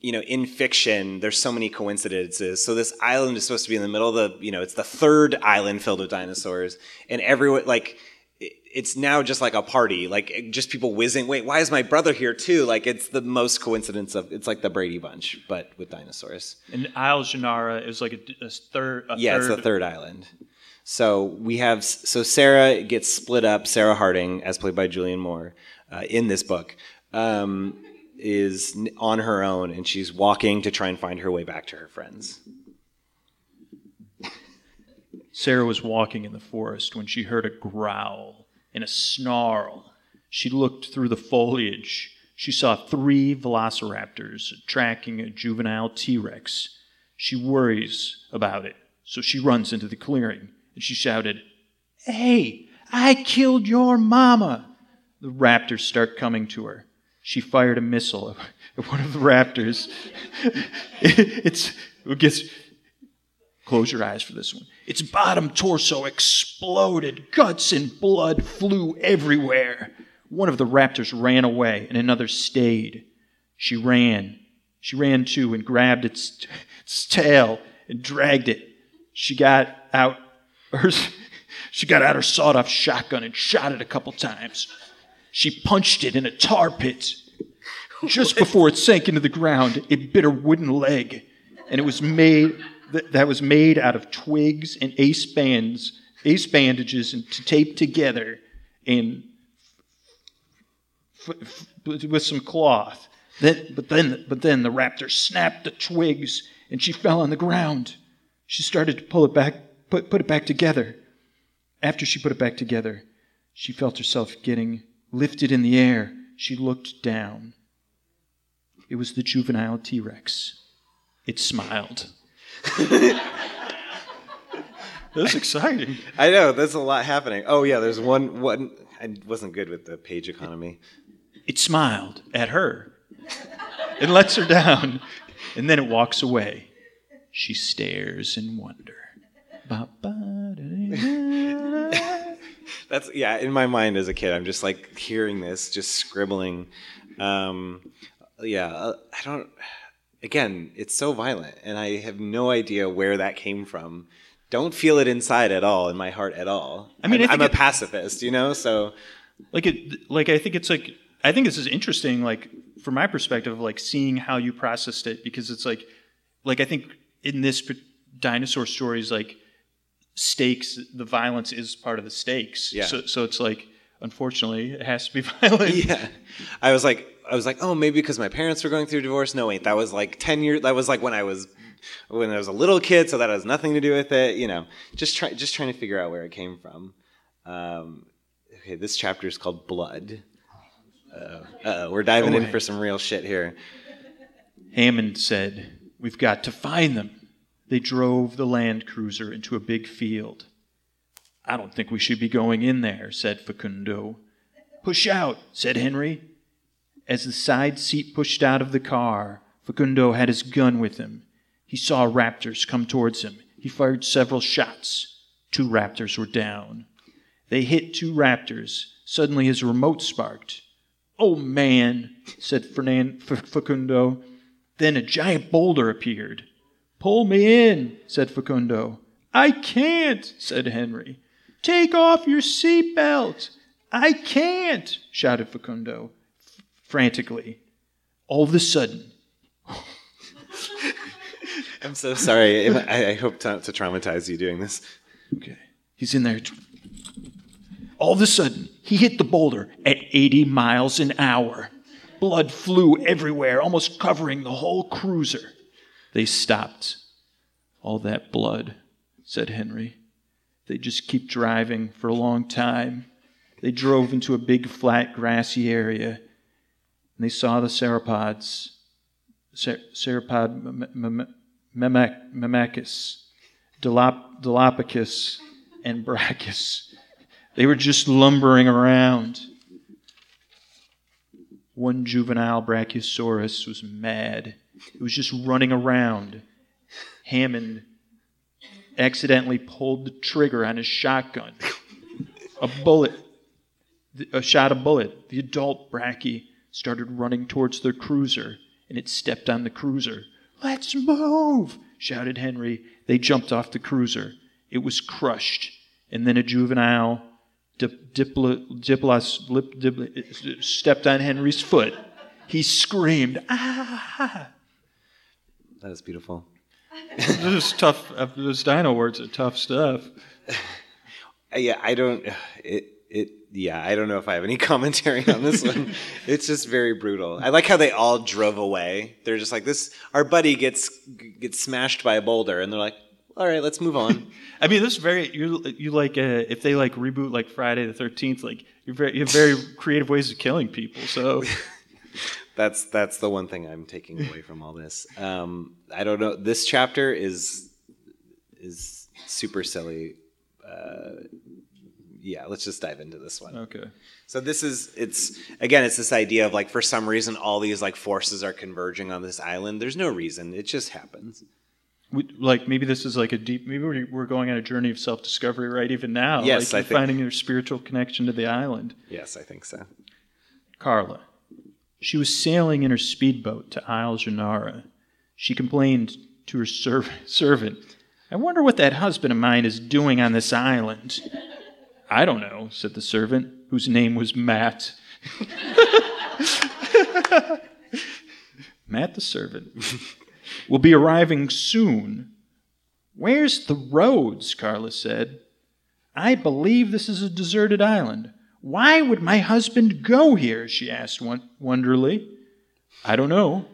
you know, in fiction, there's so many coincidences. So this island is supposed to be in the middle of the, you know, it's the third island filled with dinosaurs. And everyone, like, it's now just like a party, like just people whizzing. Wait, why is my brother here too? Like it's the most coincidence of, it's like the Brady Bunch, but with dinosaurs. And Isle Janara is like a, a third. A yeah, third, it's the third island. So we have so Sarah gets split up. Sarah Harding, as played by Julianne Moore, uh, in this book, um, is on her own, and she's walking to try and find her way back to her friends. Sarah was walking in the forest when she heard a growl and a snarl. She looked through the foliage. She saw three velociraptors tracking a juvenile T Rex. She worries about it, so she runs into the clearing and she shouted, Hey, I killed your mama! The raptors start coming to her. She fired a missile at one of the raptors. it's, it gets Close your eyes for this one. Its bottom torso exploded. Guts and blood flew everywhere. One of the raptors ran away, and another stayed. She ran. She ran too and grabbed its, its tail and dragged it. She got out her, she got out her sawed-off shotgun and shot it a couple times. She punched it in a tar pit. Just before it sank into the ground, it bit her wooden leg, and it was made th- that was made out of twigs and ace bands, ace bandages, and to tape together and f- f- with some cloth. Then, but then, but then the raptor snapped the twigs, and she fell on the ground. She started to pull it back, put, put it back together. After she put it back together, she felt herself getting lifted in the air. She looked down. It was the juvenile T Rex. It smiled. That's exciting. I know there's a lot happening. Oh yeah, there's one one. I wasn't good with the page economy. It smiled at her. It lets her down, and then it walks away. She stares in wonder. That's yeah. In my mind as a kid, I'm just like hearing this, just scribbling. Um, yeah, uh, I don't. Again, it's so violent, and I have no idea where that came from. Don't feel it inside at all, in my heart at all. I mean, I I'm, I'm a it- pacifist, you know. So like it like i think it's like i think this is interesting like from my perspective of like seeing how you processed it because it's like like i think in this dinosaur stories like stakes the violence is part of the stakes Yeah. so, so it's like unfortunately it has to be violent yeah, I was like, I was like, oh, maybe because my parents were going through divorce. No, wait, that was like ten years. That was like when I was when I was a little kid, so that has nothing to do with it. You know, just try just trying to figure out where it came from. Um, okay, this chapter is called Blood. Uh, uh, we're diving in for some real shit here. hammond said we've got to find them they drove the land cruiser into a big field i don't think we should be going in there said facundo push out said henry As the side seat pushed out of the car, Facundo had his gun with him. He saw raptors come towards him. He fired several shots. Two raptors were down. They hit two raptors. Suddenly his remote sparked. Oh man, said Fernan- F- Facundo. Then a giant boulder appeared. Pull me in, said Facundo. I can't, said Henry. Take off your seatbelt. I can't, shouted Facundo f- frantically. All of a sudden, I'm so sorry. I, I hope not to traumatize you doing this. okay, he's in there. All of a sudden, he hit the boulder at 80 miles an hour. Blood flew everywhere, almost covering the whole cruiser. They stopped. All that blood, said Henry. They just keep driving for a long time. They drove into a big, flat, grassy area, and they saw the sauropods. Cer- Sauropod mem- mem- Dilop- Dilopicus, and Brachus. They were just lumbering around. One juvenile Brachiosaurus was mad. It was just running around. Hammond accidentally pulled the trigger on his shotgun. A bullet, a shot a bullet. The adult Brachie started running towards their cruiser, and it stepped on the cruiser. Let's move! shouted Henry. They jumped off the cruiser. It was crushed, and then a juvenile stepped on Henry's foot. He screamed, ah! That is beautiful. This is tough. uh, Those dino words are tough stuff. Yeah, I don't. It it. Yeah, I don't know if I have any commentary on this one. it's just very brutal. I like how they all drove away. They're just like this. Our buddy gets gets smashed by a boulder, and they're like, "All right, let's move on." I mean, this is very you you like uh, if they like reboot like Friday the Thirteenth, like you're very you have very creative ways of killing people. So that's that's the one thing I'm taking away from all this. Um, I don't know. This chapter is is super silly. Uh, yeah, let's just dive into this one. okay, So this is it's again it's this idea of like for some reason all these like forces are converging on this island. There's no reason. It just happens. we, like maybe this is like a deep. Maybe we're, we're going on a journey of self discovery right even now. Yes, like I think- finding your spiritual connection to the island. Yes, I think so. Carla. She was sailing in her speedboat to Isle Gennara. She complained to her serv- servant, I wonder what that husband of mine is doing on this island. I don't know, said the servant, whose name was Matt. Matt the servant. will be arriving soon. Where's the roads? Carla said. I believe this is a deserted island. Why would my husband go here? she asked won- wonderingly. I don't know,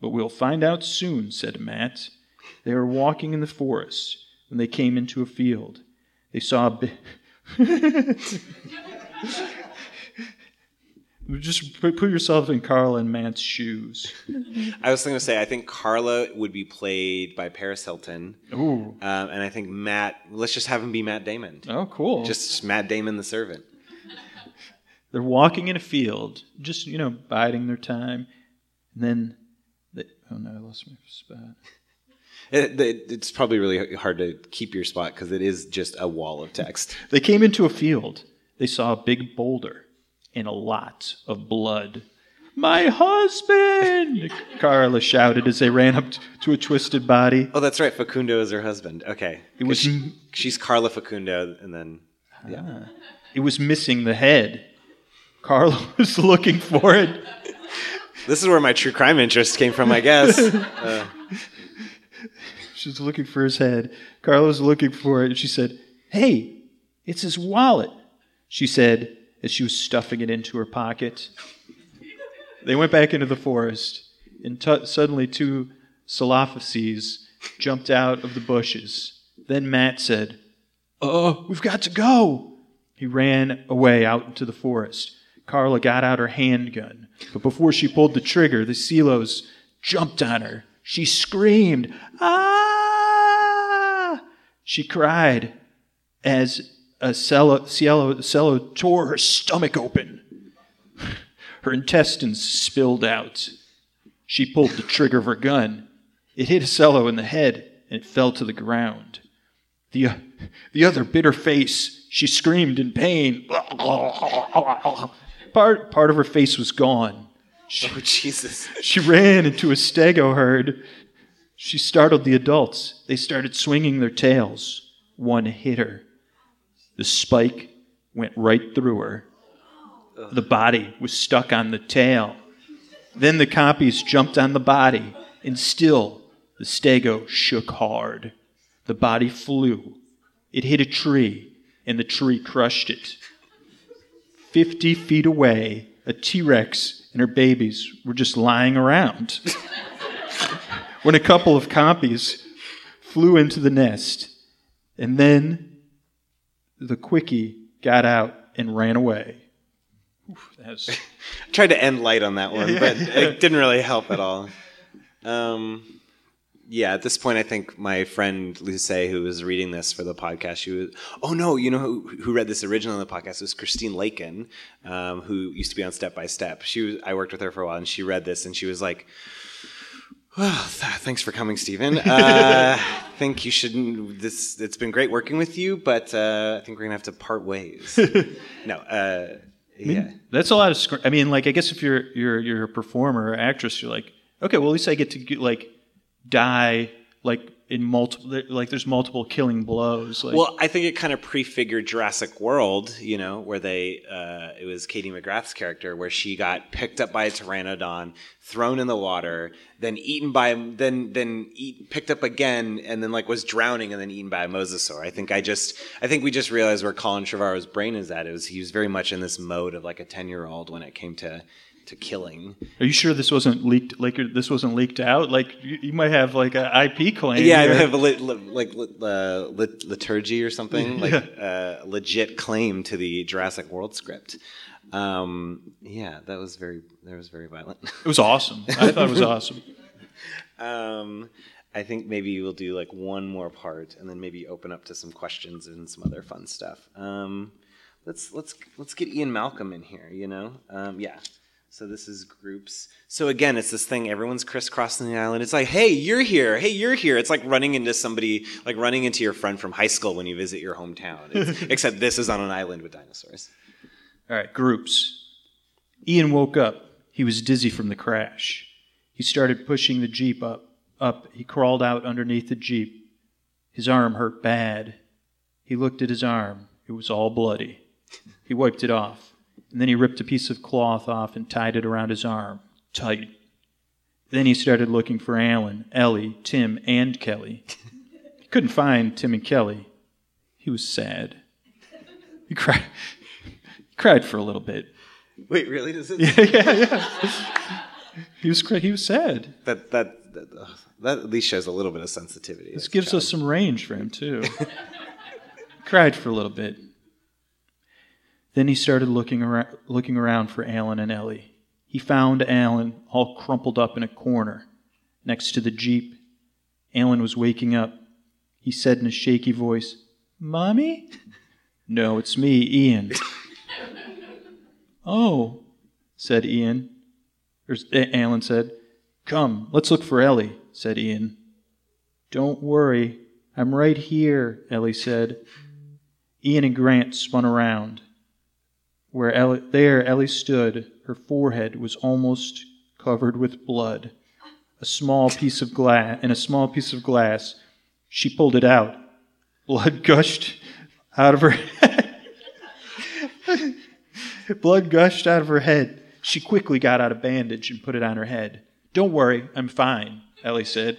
but we'll find out soon, said Matt. They were walking in the forest when they came into a field. They saw a big. Just put put yourself in Carla and Matt's shoes. I was going to say, I think Carla would be played by Paris Hilton. Ooh. Um, and I think Matt, let's just have him be Matt Damon. Oh, cool. Just Matt Damon the servant. They're walking in a field, just, you know, biding their time. And then, they, oh no, I lost my spot. It, it, it's probably really hard to keep your spot because it is just a wall of text. They came into a field. They saw a big boulder and a lot of blood. My husband! Carla shouted as they ran up t- to a twisted body. Oh, that's right. Facundo is her husband. Okay. It was- she- she's Carla Facundo, and then yeah. Ah. It was missing the head. Carla was looking for it. This is where my true crime interest came from, I guess. Uh, She was looking for his head. Carla was looking for it, and she said, Hey, it's his wallet, she said as she was stuffing it into her pocket. They went back into the forest, and t- suddenly two Salafis jumped out of the bushes. Then Matt said, Oh, we've got to go. He ran away out into the forest. Carla got out her handgun, but before she pulled the trigger, the Silos jumped on her. She screamed, Ah! She cried as a cello, cielo, cello tore her stomach open. Her intestines spilled out. She pulled the trigger of her gun. It hit a Cello in the head and it fell to the ground. The, the other bit her face. She screamed in pain. Part, part of her face was gone. oh, Jesus. She ran into a stego herd. She startled the adults. They started swinging their tails. One hit her. The spike went right through her. The body was stuck on the tail. Then the copies jumped on the body, and still the stego shook hard. The body flew. It hit a tree, and the tree crushed it. Fifty feet away, a T Rex and her babies were just lying around. when a couple of copies flew into the nest, and then the quickie got out and ran away. Oof, that was- tried to end light on that one, but it didn't really help at all. Um, yeah, at this point, I think my friend Luce, who was reading this for the podcast, she was, oh no, you know who, who read this originally on the podcast? It was Christine Lakin, um, who used to be on Step by Step. She was, I worked with her for a while, and she read this, and she was like, well, th- thanks for coming, Stephen. Uh, I think you shouldn't. This it's been great working with you, but uh, I think we're gonna have to part ways. no, uh, yeah. That's a lot of. Scr- I mean, like, I guess if you're you're you're a performer or actress, you're like, okay, well, at least I get to like die like in multiple. Like, there's multiple killing blows. Like, Well, I think it kind of prefigured Jurassic World, you know, where they uh, it was Katie McGrath's character where she got picked up by a pteranodon, thrown in the water, then eaten by then then eat, picked up again, and then like was drowning and then eaten by a mosasaur. I think I just I think we just realized where Colin Trevorrow's brain is at. It was he was very much in this mode of like a ten year old when it came to to killing. are you sure this wasn't leaked? Like, this wasn't leaked out? Like, you, you might have like an IP claim. Yeah, I have a lit, like lit, uh, lit, liturgy or something, like a uh, legit claim to the Jurassic World script. Um, yeah, that was very that was very violent. It was awesome. I thought it was awesome. um, I think maybe we'll do like one more part, and then maybe open up to some questions and some other fun stuff. Um, let's let's let's get Ian Malcolm in here. You know, um, yeah. So this is groups. So again, it's this thing. Everyone's crisscrossing the island. It's like, hey, you're here. Hey, you're here. It's like running into somebody, like running into your friend from high school when you visit your hometown. Except this is on an island with dinosaurs. All right, groups. Ian woke up. He was dizzy from the crash. He started pushing the Jeep up. Up. He crawled out underneath the Jeep. His arm hurt bad. He looked at his arm. It was all bloody. He wiped it off. And then he ripped a piece of cloth off and tied it around his arm, tight. Then he started looking for Alan, Ellie, Tim, and Kelly. He couldn't find Tim and Kelly. He was sad. He cried, he cried for a little bit. Wait, really? Does it? yeah, yeah. yeah. He was he was sad. That that that, ugh, that at least shows a little bit of sensitivity. This gives us some range for him too. Cried for a little bit. Then he started looking around, looking around for Alan and Ellie. He found Alan all crumpled up in a corner next to the jeep. Alan was waking up. He said in a shaky voice, "Mommy?" "No, it's me, Ian." "Oh," said Ian. Or, Alan said, "Come, let's look for Ellie," said Ian. Don't worry, I'm right here, Ellie said. Ian and Grant spun around. Where Ellie, there Ellie stood, her forehead was almost covered with blood. A small piece of glass and a small piece of glass. She pulled it out. Blood gushed out of her head. Blood gushed out of her head. She quickly got out a bandage and put it on her head. Don't worry, I'm fine, Ellie said.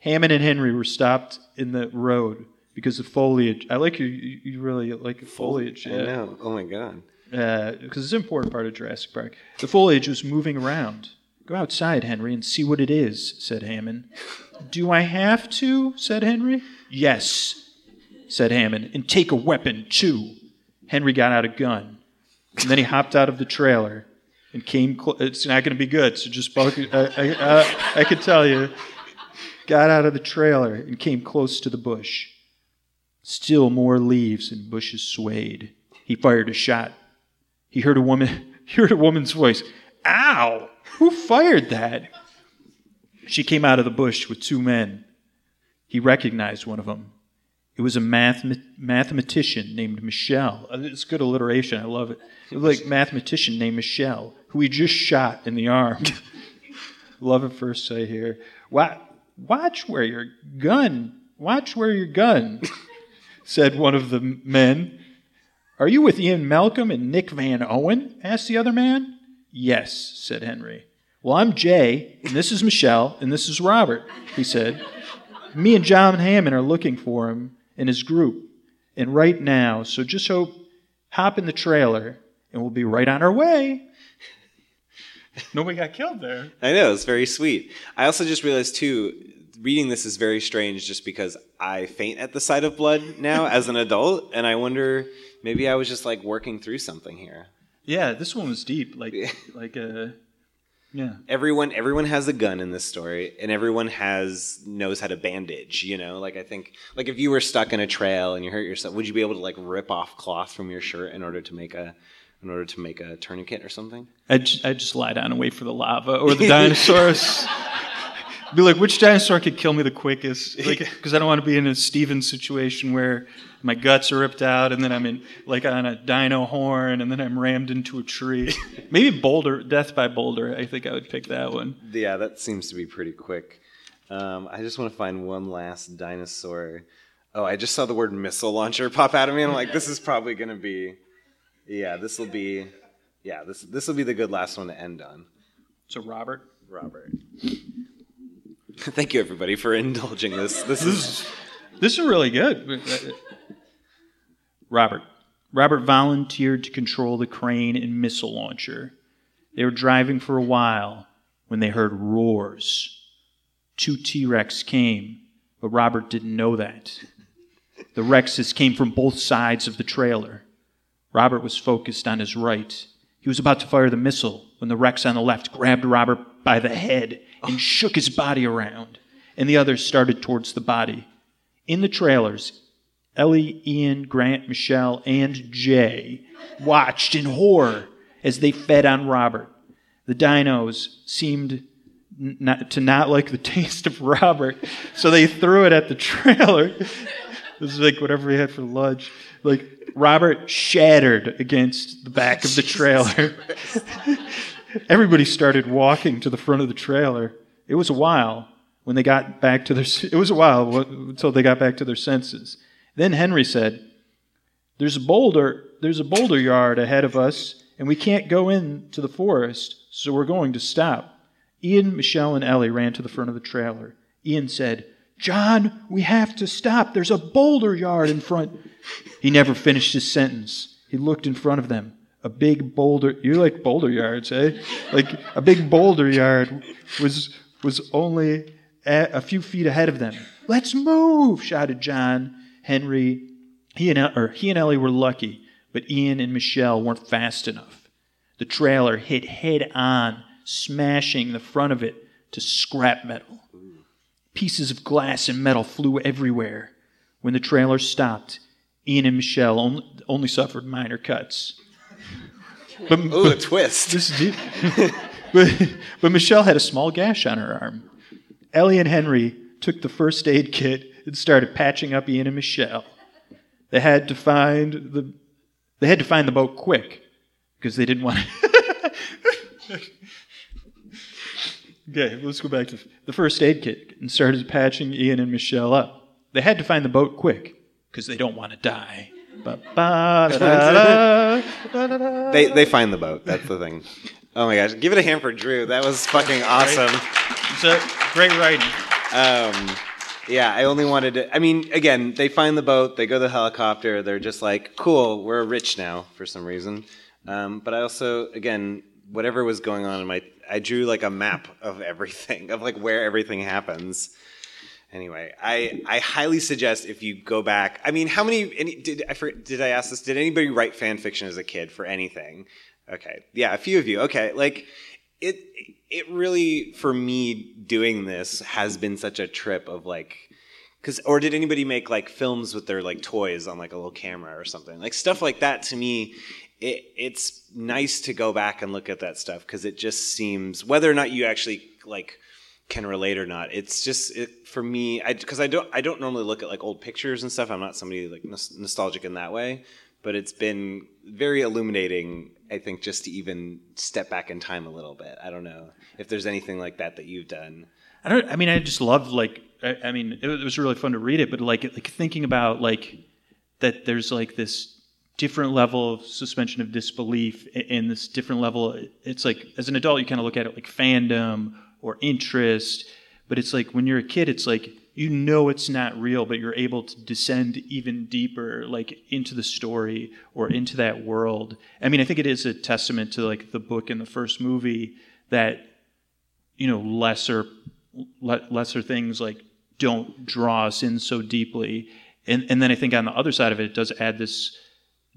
Hammond and Henry were stopped in the road because of foliage. I like you. You really like foliage. I Yeah know. Oh my god. Because it's an important part of Jurassic Park. The foliage was moving around. Go outside, Henry, and see what it is, said Hammond. Do I have to? said Henry. Yes, said Hammond, and take a weapon, too. Henry got out a gun, and then he hopped out of the trailer and came. Cl- it's not going to be good, so just. I, I, uh, I can tell you. Got out of the trailer and came close to the bush. Still more leaves and bushes swayed. He fired a shot. He heard a woman he heard a woman's voice. Ow! Who fired that? She came out of the bush with two men. He recognized one of them. It was a math, mathematician named Michelle. Uh, It's good alliteration. I love it. It like mathematician named Michelle, who he just shot in the arm. love at first sight here. Wa- Watch where your gun. Watch where your gun. said one of the men. Are you with Ian Malcolm and Nick Van Owen? asked the other man. Yes, said Henry. Well, I'm Jay, and this is Michelle, and this is Robert, he said. Me and John Hammond are looking for him and his group, and right now, so just hope, hop in the trailer, and we'll be right on our way. Nobody got killed there. I know it's very sweet. I also just realized too, reading this is very strange, just because I faint at the sight of blood now as an adult, and I wonder maybe I was just like working through something here. Yeah, this one was deep. Like, like uh, yeah. Everyone, everyone has a gun in this story, and everyone has knows how to bandage. You know, like I think, like if you were stuck in a trail and you hurt yourself, would you be able to like rip off cloth from your shirt in order to make a, in order to make a tourniquet or something? I'd, I'd just lie down and wait for the lava or the dinosaurs. be like, which dinosaur could kill me the quickest? Like, because I don't want to be in a Steven situation where my guts are ripped out and then I'm in like on a dino horn and then I'm rammed into a tree. Maybe Boulder, Death by Boulder. I think I would pick that one. Yeah, that seems to be pretty quick. Um, I just want to find one last dinosaur. Oh, I just saw the word missile launcher pop out of me, and I'm like, this is probably going to be, yeah, this will be, yeah, this this will be the good last one to end on. So Robert, Robert. Thank you, everybody, for indulging this. This is This is really good. Robert. Robert volunteered to control the crane and missile launcher. They were driving for a while when they heard roars. Two T Rex came, but Robert didn't know that. The Rexes came from both sides of the trailer. Robert was focused on his right. He was about to fire the missile when the Rex on the left grabbed Robert by the head and shook his body around, and the others started towards the body. In the trailers, Ellie, Ian, Grant, Michelle, and Jay watched in horror as they fed on Robert. The dinos seemed not, to not like the taste of Robert, so they threw it at the trailer. this is like whatever we had for lunch. Like Robert shattered against the back of the trailer. Everybody started walking to the front of the trailer. It was a while when they got back to their. It was a while until they got back to their senses. Then Henry said, "There's a boulder. There's a boulder yard ahead of us, and we can't go into the forest, so we're going to stop." Ian, Michelle, and Ellie ran to the front of the trailer. Ian said, "John, we have to stop. There's a boulder yard in front." He never finished his sentence. He looked in front of them. A big boulder. You like boulder yards, eh? Like a big boulder yard was was only a, a few feet ahead of them. Let's move! shouted John Henry. He and or he and Ellie were lucky, but Ian and Michelle weren't fast enough. The trailer hit head on, smashing the front of it to scrap metal. Pieces of glass and metal flew everywhere. When the trailer stopped, Ian and Michelle only, only suffered minor cuts. But, Ooh, a twist. this is deep. but, but Michelle had a small gash on her arm. Ellie and Henry took the first aid kit and started patching up Ian and Michelle. They had to find the they had to find the boat quick because they didn't want to. okay, let's go back to the first aid kit and started patching Ian and Michelle up. They had to find the boat quick because they don't want to die. They they find the boat. That's the thing. Oh my gosh! Give it a hand for Drew. That was fucking awesome. It's a great writing. Um, yeah, I only wanted to. I mean, again, they find the boat. They go to the helicopter. They're just like, cool. We're rich now for some reason. Um, but I also, again, whatever was going on in my, I drew like a map of everything, of like where everything happens. Anyway, I, I highly suggest if you go back. I mean, how many? Any, did I did I ask this? Did anybody write fan fiction as a kid for anything? Okay, yeah, a few of you. Okay, like it. It really, for me, doing this has been such a trip of like, because or did anybody make like films with their like toys on like a little camera or something like stuff like that? To me, it, it's nice to go back and look at that stuff because it just seems whether or not you actually like can relate or not. It's just it, for me, because I, I, don't I don't normally look at like old pictures and stuff. I'm not somebody like nos- nostalgic in that way, but it's been very illuminating. I think just to even step back in time a little bit. I don't know if there's anything like that that you've done. I don't. I mean, I just love like. I, I mean, it, was really fun to read it, but like, like thinking about like that. There's like this different level of suspension of disbelief and this different level. It's like as an adult, you kind of look at it like fandom or interest, but it's like when you're a kid, it's like you know it's not real, but you're able to descend even deeper, like into the story or into that world. I mean, I think it is a testament to like the book and the first movie that you know lesser le- lesser things like don't draw us in so deeply, and and then I think on the other side of it, it does add this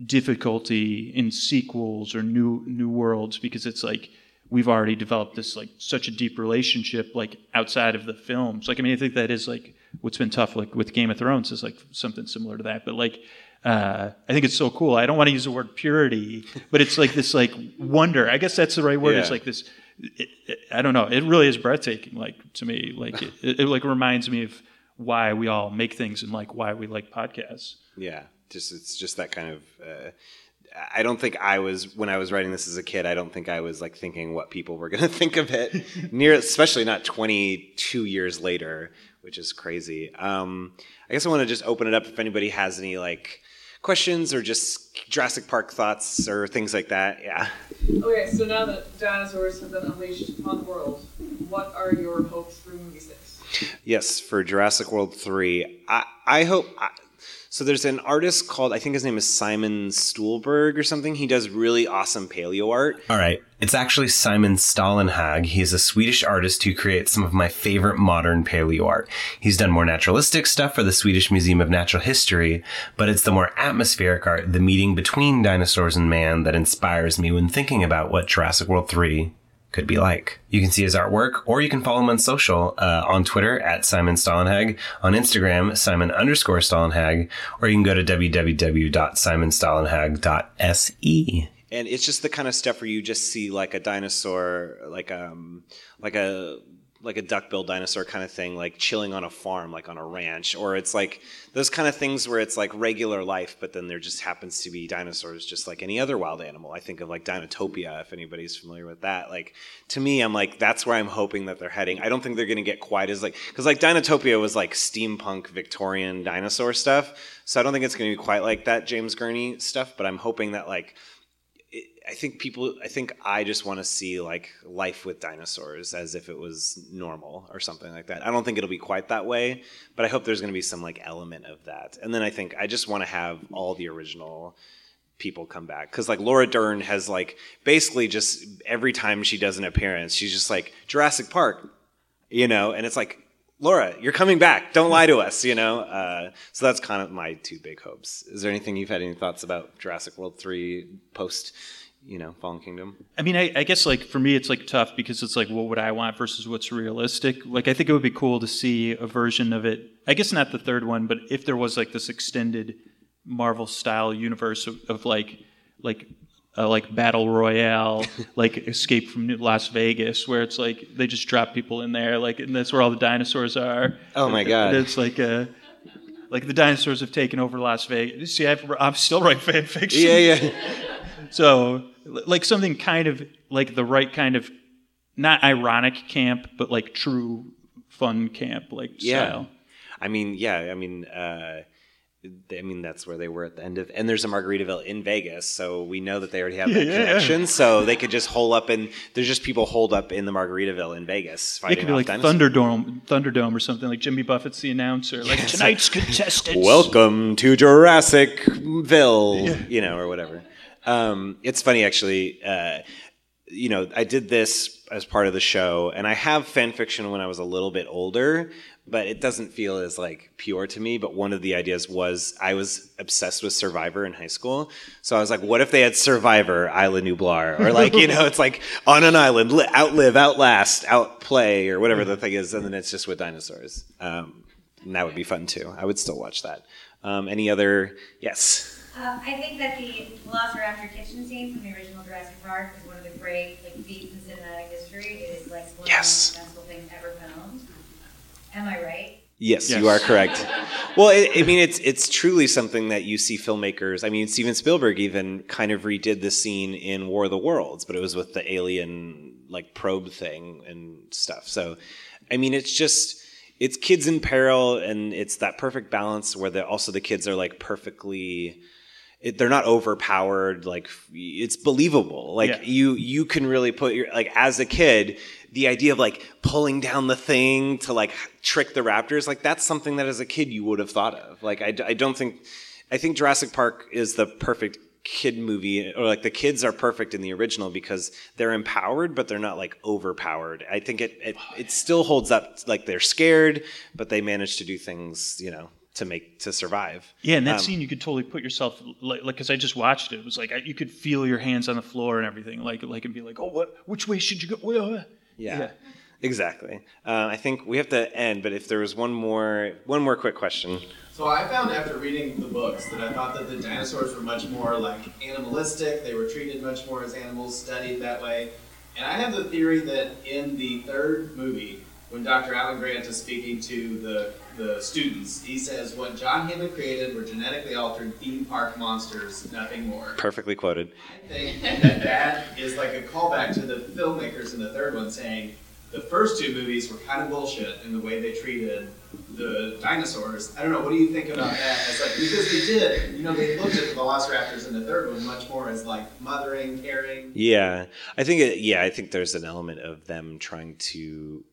difficulty in sequels or new new worlds because it's like we've already developed this like such a deep relationship like outside of the films. Like i mean i think that is like what's been tough like with game of thrones is like something similar to that. But like uh, i think it's so cool. I don't want to use the word purity but it's like this like wonder. I guess that's the right word. It's like this it, it- i don't know. It really is breathtaking like to me. Like it, it, it like reminds me of why we all make things and like why we like podcasts. Yeah, just it's just that kind of. Uh, I don't think I was when I was writing this as a kid. I don't think I was like thinking what people were going to think of it. Near, especially not 22 years later, which is crazy. Um, I guess I want to just open it up if anybody has any like questions or just Jurassic Park thoughts or things like that. Yeah. Okay, so now that dinosaurs have been unleashed upon the world, what are your hopes for movie six? Yes, for Jurassic World 3. I, I hope. I, so there's an artist called, I think his name is Simon Stuhlberg or something. He does really awesome paleo art. All right. It's actually Simon Stålenhag. He's a Swedish artist who creates some of my favorite modern paleo art. He's done more naturalistic stuff for the Swedish Museum of Natural History, but it's the more atmospheric art, the meeting between dinosaurs and man, that inspires me when thinking about what Jurassic World 3 could be like. You can see his artwork, or you can follow him on social, uh, on Twitter at Simon Stålenhag, on Instagram, Simon underscore Stålenhag, or you can go to www.simonstalenhag.se. and it's just the kind of stuff where you just see like a dinosaur like um like a like a duck-billed dinosaur kind of thing like chilling on a farm like on a ranch or it's like those kind of things where it's like regular life but then there just happens to be dinosaurs just like any other wild animal. I think of like dinotopia if anybody's familiar with that. Like to me i'm like that's where i'm hoping that they're heading. I don't think they're going to get quite as like because like dinotopia was like steampunk victorian dinosaur stuff so i don't think it's going to be quite like that james gurney stuff but i'm hoping that like I think people, I think I just want to see like life with dinosaurs as if it was normal or something like that. I don't think it'll be quite that way, but I hope there's going to be some like element of that. And then I think I just want to have all the original people come back because like Laura Dern has like basically just every time she does an appearance, she's just like Jurassic Park, you know, and it's like Laura, you're coming back. Don't lie to us, you know. Uh, so that's kind of my two big hopes. Is there anything you've had any thoughts about Jurassic World three post, you know, Fallen Kingdom? I mean, I, I guess like for me, it's like tough because it's like, what would I want versus what's realistic? Like, I think it would be cool to see a version of it. I guess not the third one, but if there was like this extended Marvel style universe of, of like, like uh, like battle royale, like Escape from Las Vegas, where it's like they just drop people in there, like and that's where all the dinosaurs are. Oh my god! And it's like uh, like the dinosaurs have taken over Las Vegas. See, I've, I'm still writing fan fiction. Yeah, yeah. so like something kind of like the right kind of not ironic camp, but like true fun camp like yeah. style. I mean, yeah. I mean. Uh, I mean, that's where they were at the end of, and there's a Margaritaville in Vegas, so we know that they already have that Yeah, connection. yeah. So they could just hole up, and there's just people holed up in the Margaritaville in Vegas It could be like dinosaurs. Thunderdome, Thunderdome or something. Like Jimmy Buffett's the announcer. Like tonight's contestants. Welcome to Jurassicville, you know, or whatever. Um, it's funny actually. Uh, you know, I did this as part of the show, and I have fan fiction when I was a little bit older, but it doesn't feel as like pure to me. But one of the ideas was I was obsessed with Survivor in high school, so I was like, what if they had Survivor, Isla Nublar, or like you know, it's like on an island, li- outlive, outlast, outplay, or whatever the thing is, and then it's just with dinosaurs. Um, and that would be fun too. I would still watch that. Um, any other? Yes. Uh, I think that the Velociraptor kitchen scene from the original Jurassic Park is one of the great like feats in cinematic history. It is like one Yes. of the most sensible things ever filmed. Am I right? Yes, Yes. you are correct. well, it, I mean, it's it's truly something that you see filmmakers. I mean, Steven Spielberg even kind of redid the scene in War of the Worlds, but it was with the alien like probe thing and stuff. So, I mean, it's just it's kids in peril, and it's that perfect balance where the, also the kids are like perfectly. It, they're not overpowered. Like it's believable. Like Yeah. you you can really put your like as a kid the idea of like pulling down the thing to like trick the raptors like that's something that as a kid you would have thought of like i, I don't think i think jurassic park is the perfect kid movie or like the kids are perfect in the original because they're empowered but they're not like overpowered i think it it, it still holds up like they're scared but they manage to do things you know to make to survive Yeah, and that Um, scene you could totally put yourself like because I just watched it. It was like I, you could feel your hands on the floor and everything. Like like and be like, oh, what? Which way should you go? Uh, Yeah, Yeah. exactly. Uh, I think we have to end, but if there was one more, one more quick question. So I found after reading the books that I thought that the dinosaurs were much more like animalistic. They were treated much more as animals, studied that way. And I have the theory that in the third movie, when Dr. Alan Grant is speaking to the, the students, he says, What John Hammond created were genetically altered theme park monsters, nothing more. Perfectly quoted. I think that that is like a callback to the filmmakers in the third one saying the first two movies were kind of bullshit in the way they treated the dinosaurs. I don't know. What do you think about that? It's like because they did, you know, they looked at the Velociraptors in the third one much more as like mothering, caring. Yeah, I think. It, yeah, I think there's an element of them trying to,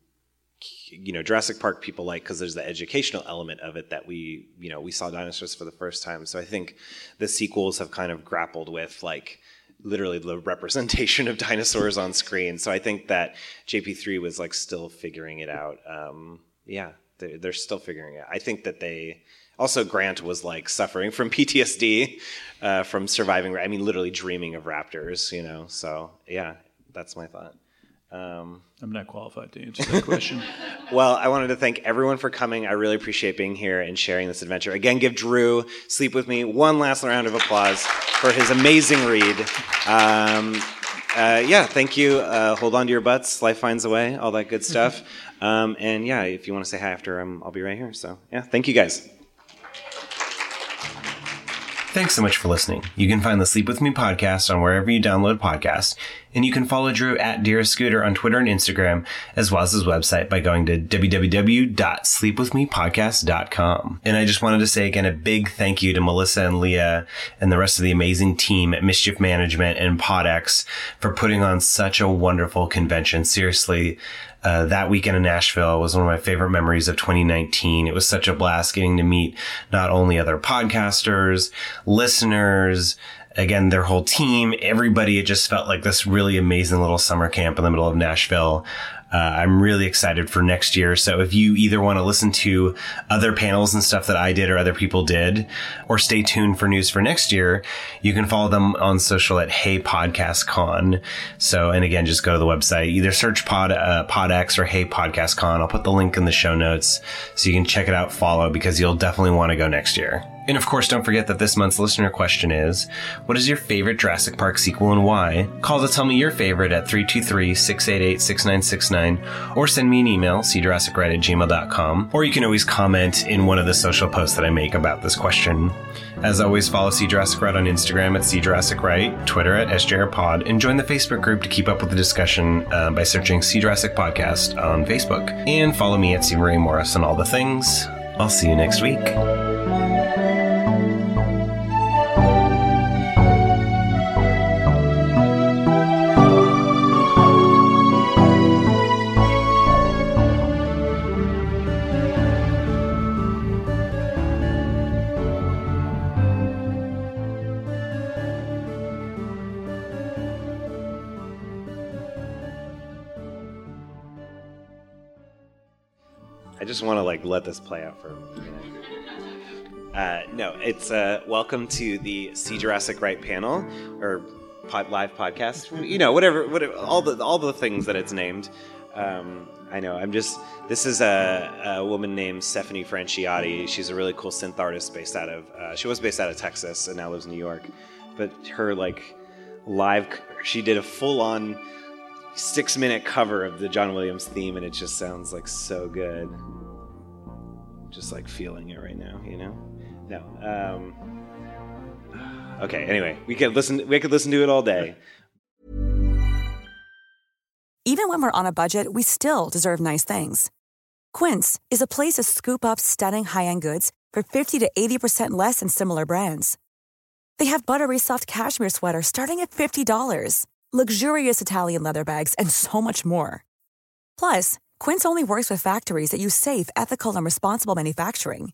you know, Jurassic Park people like because there's the educational element of it that we, you know, we saw dinosaurs for the first time. So I think the sequels have kind of grappled with like literally the representation of dinosaurs on screen. So I think that JP3 was like still figuring it out. Um, yeah, they're, they're still figuring it. out. I think that they also Grant was like suffering from PTSD uh, from surviving. I mean, literally dreaming of raptors. You know. So yeah, that's my thought. Um, I'm not qualified to answer that question. well, I wanted to thank everyone for coming. I really appreciate being here and sharing this adventure. Again, give Drew Sleep With Me one last round of applause for his amazing read. Um, uh, yeah, thank you. Uh, hold on to your butts. Life finds a way. All that good stuff. Um, and yeah, if you want to say hi after, um, I'll be right here. So yeah, thank you guys. Thanks so much for listening. You can find the Sleep With Me podcast on wherever you download podcasts, and you can follow Drew at Dearest Scooter on Twitter and Instagram, as well as his website by going to www.sleepwithmepodcast.com. And I just wanted to say again a big thank you to Melissa and Leah and the rest of the amazing team at Mischief Management and PodX for putting on such a wonderful convention. Seriously, uh, that weekend in Nashville was one of my favorite memories of 2019. It was such a blast getting to meet not only other podcasters, listeners, again, their whole team, everybody. It just felt like this really amazing little summer camp in the middle of Nashville. Uh, I'm really excited for next year. So if you either want to listen to other panels and stuff that I did or other people did, or stay tuned for news for next year, you can follow them on social at Hey Podcast Con. So, and again, just go to the website, either search Pod, uh, PodX or Hey Podcast Con. I'll put the link in the show notes so you can check it out, follow because you'll definitely want to go next year. And of course, don't forget that this month's listener question is What is your favorite Jurassic Park sequel and why? Call to tell me your favorite at 323 688 6969 or send me an email, seejurassicright at gmail.com. Or you can always comment in one of the social posts that I make about this question. As always, follow See Jurassic Right on Instagram at See Jurassic Right, Twitter at SJRPod, and join the Facebook group to keep up with the discussion uh, by searching See Jurassic Podcast on Facebook. And follow me at Stephen Ray Morris on all the things. I'll see you next week. I just want to like let this play out for a minute. Uh, no, it's uh, welcome to the See Jurassic Right panel or pod, live podcast. You know, whatever, whatever, all the all the things that it's named. Um, I know. I'm just. This is a, a woman named Stephanie Franciotti. She's a really cool synth artist based out of. Uh, she was based out of Texas and now lives in New York. But her like live, she did a full on six minute cover of the John Williams theme, and it just sounds like so good. Just like feeling it right now, you know. No. Um, okay. Anyway, we could listen. We could listen to it all day. Even when we're on a budget, we still deserve nice things. Quince is a place to scoop up stunning high-end goods for 50 to 80% less than similar brands. They have buttery soft cashmere sweaters starting at $50, luxurious Italian leather bags, and so much more. Plus, Quince only works with factories that use safe, ethical, and responsible manufacturing.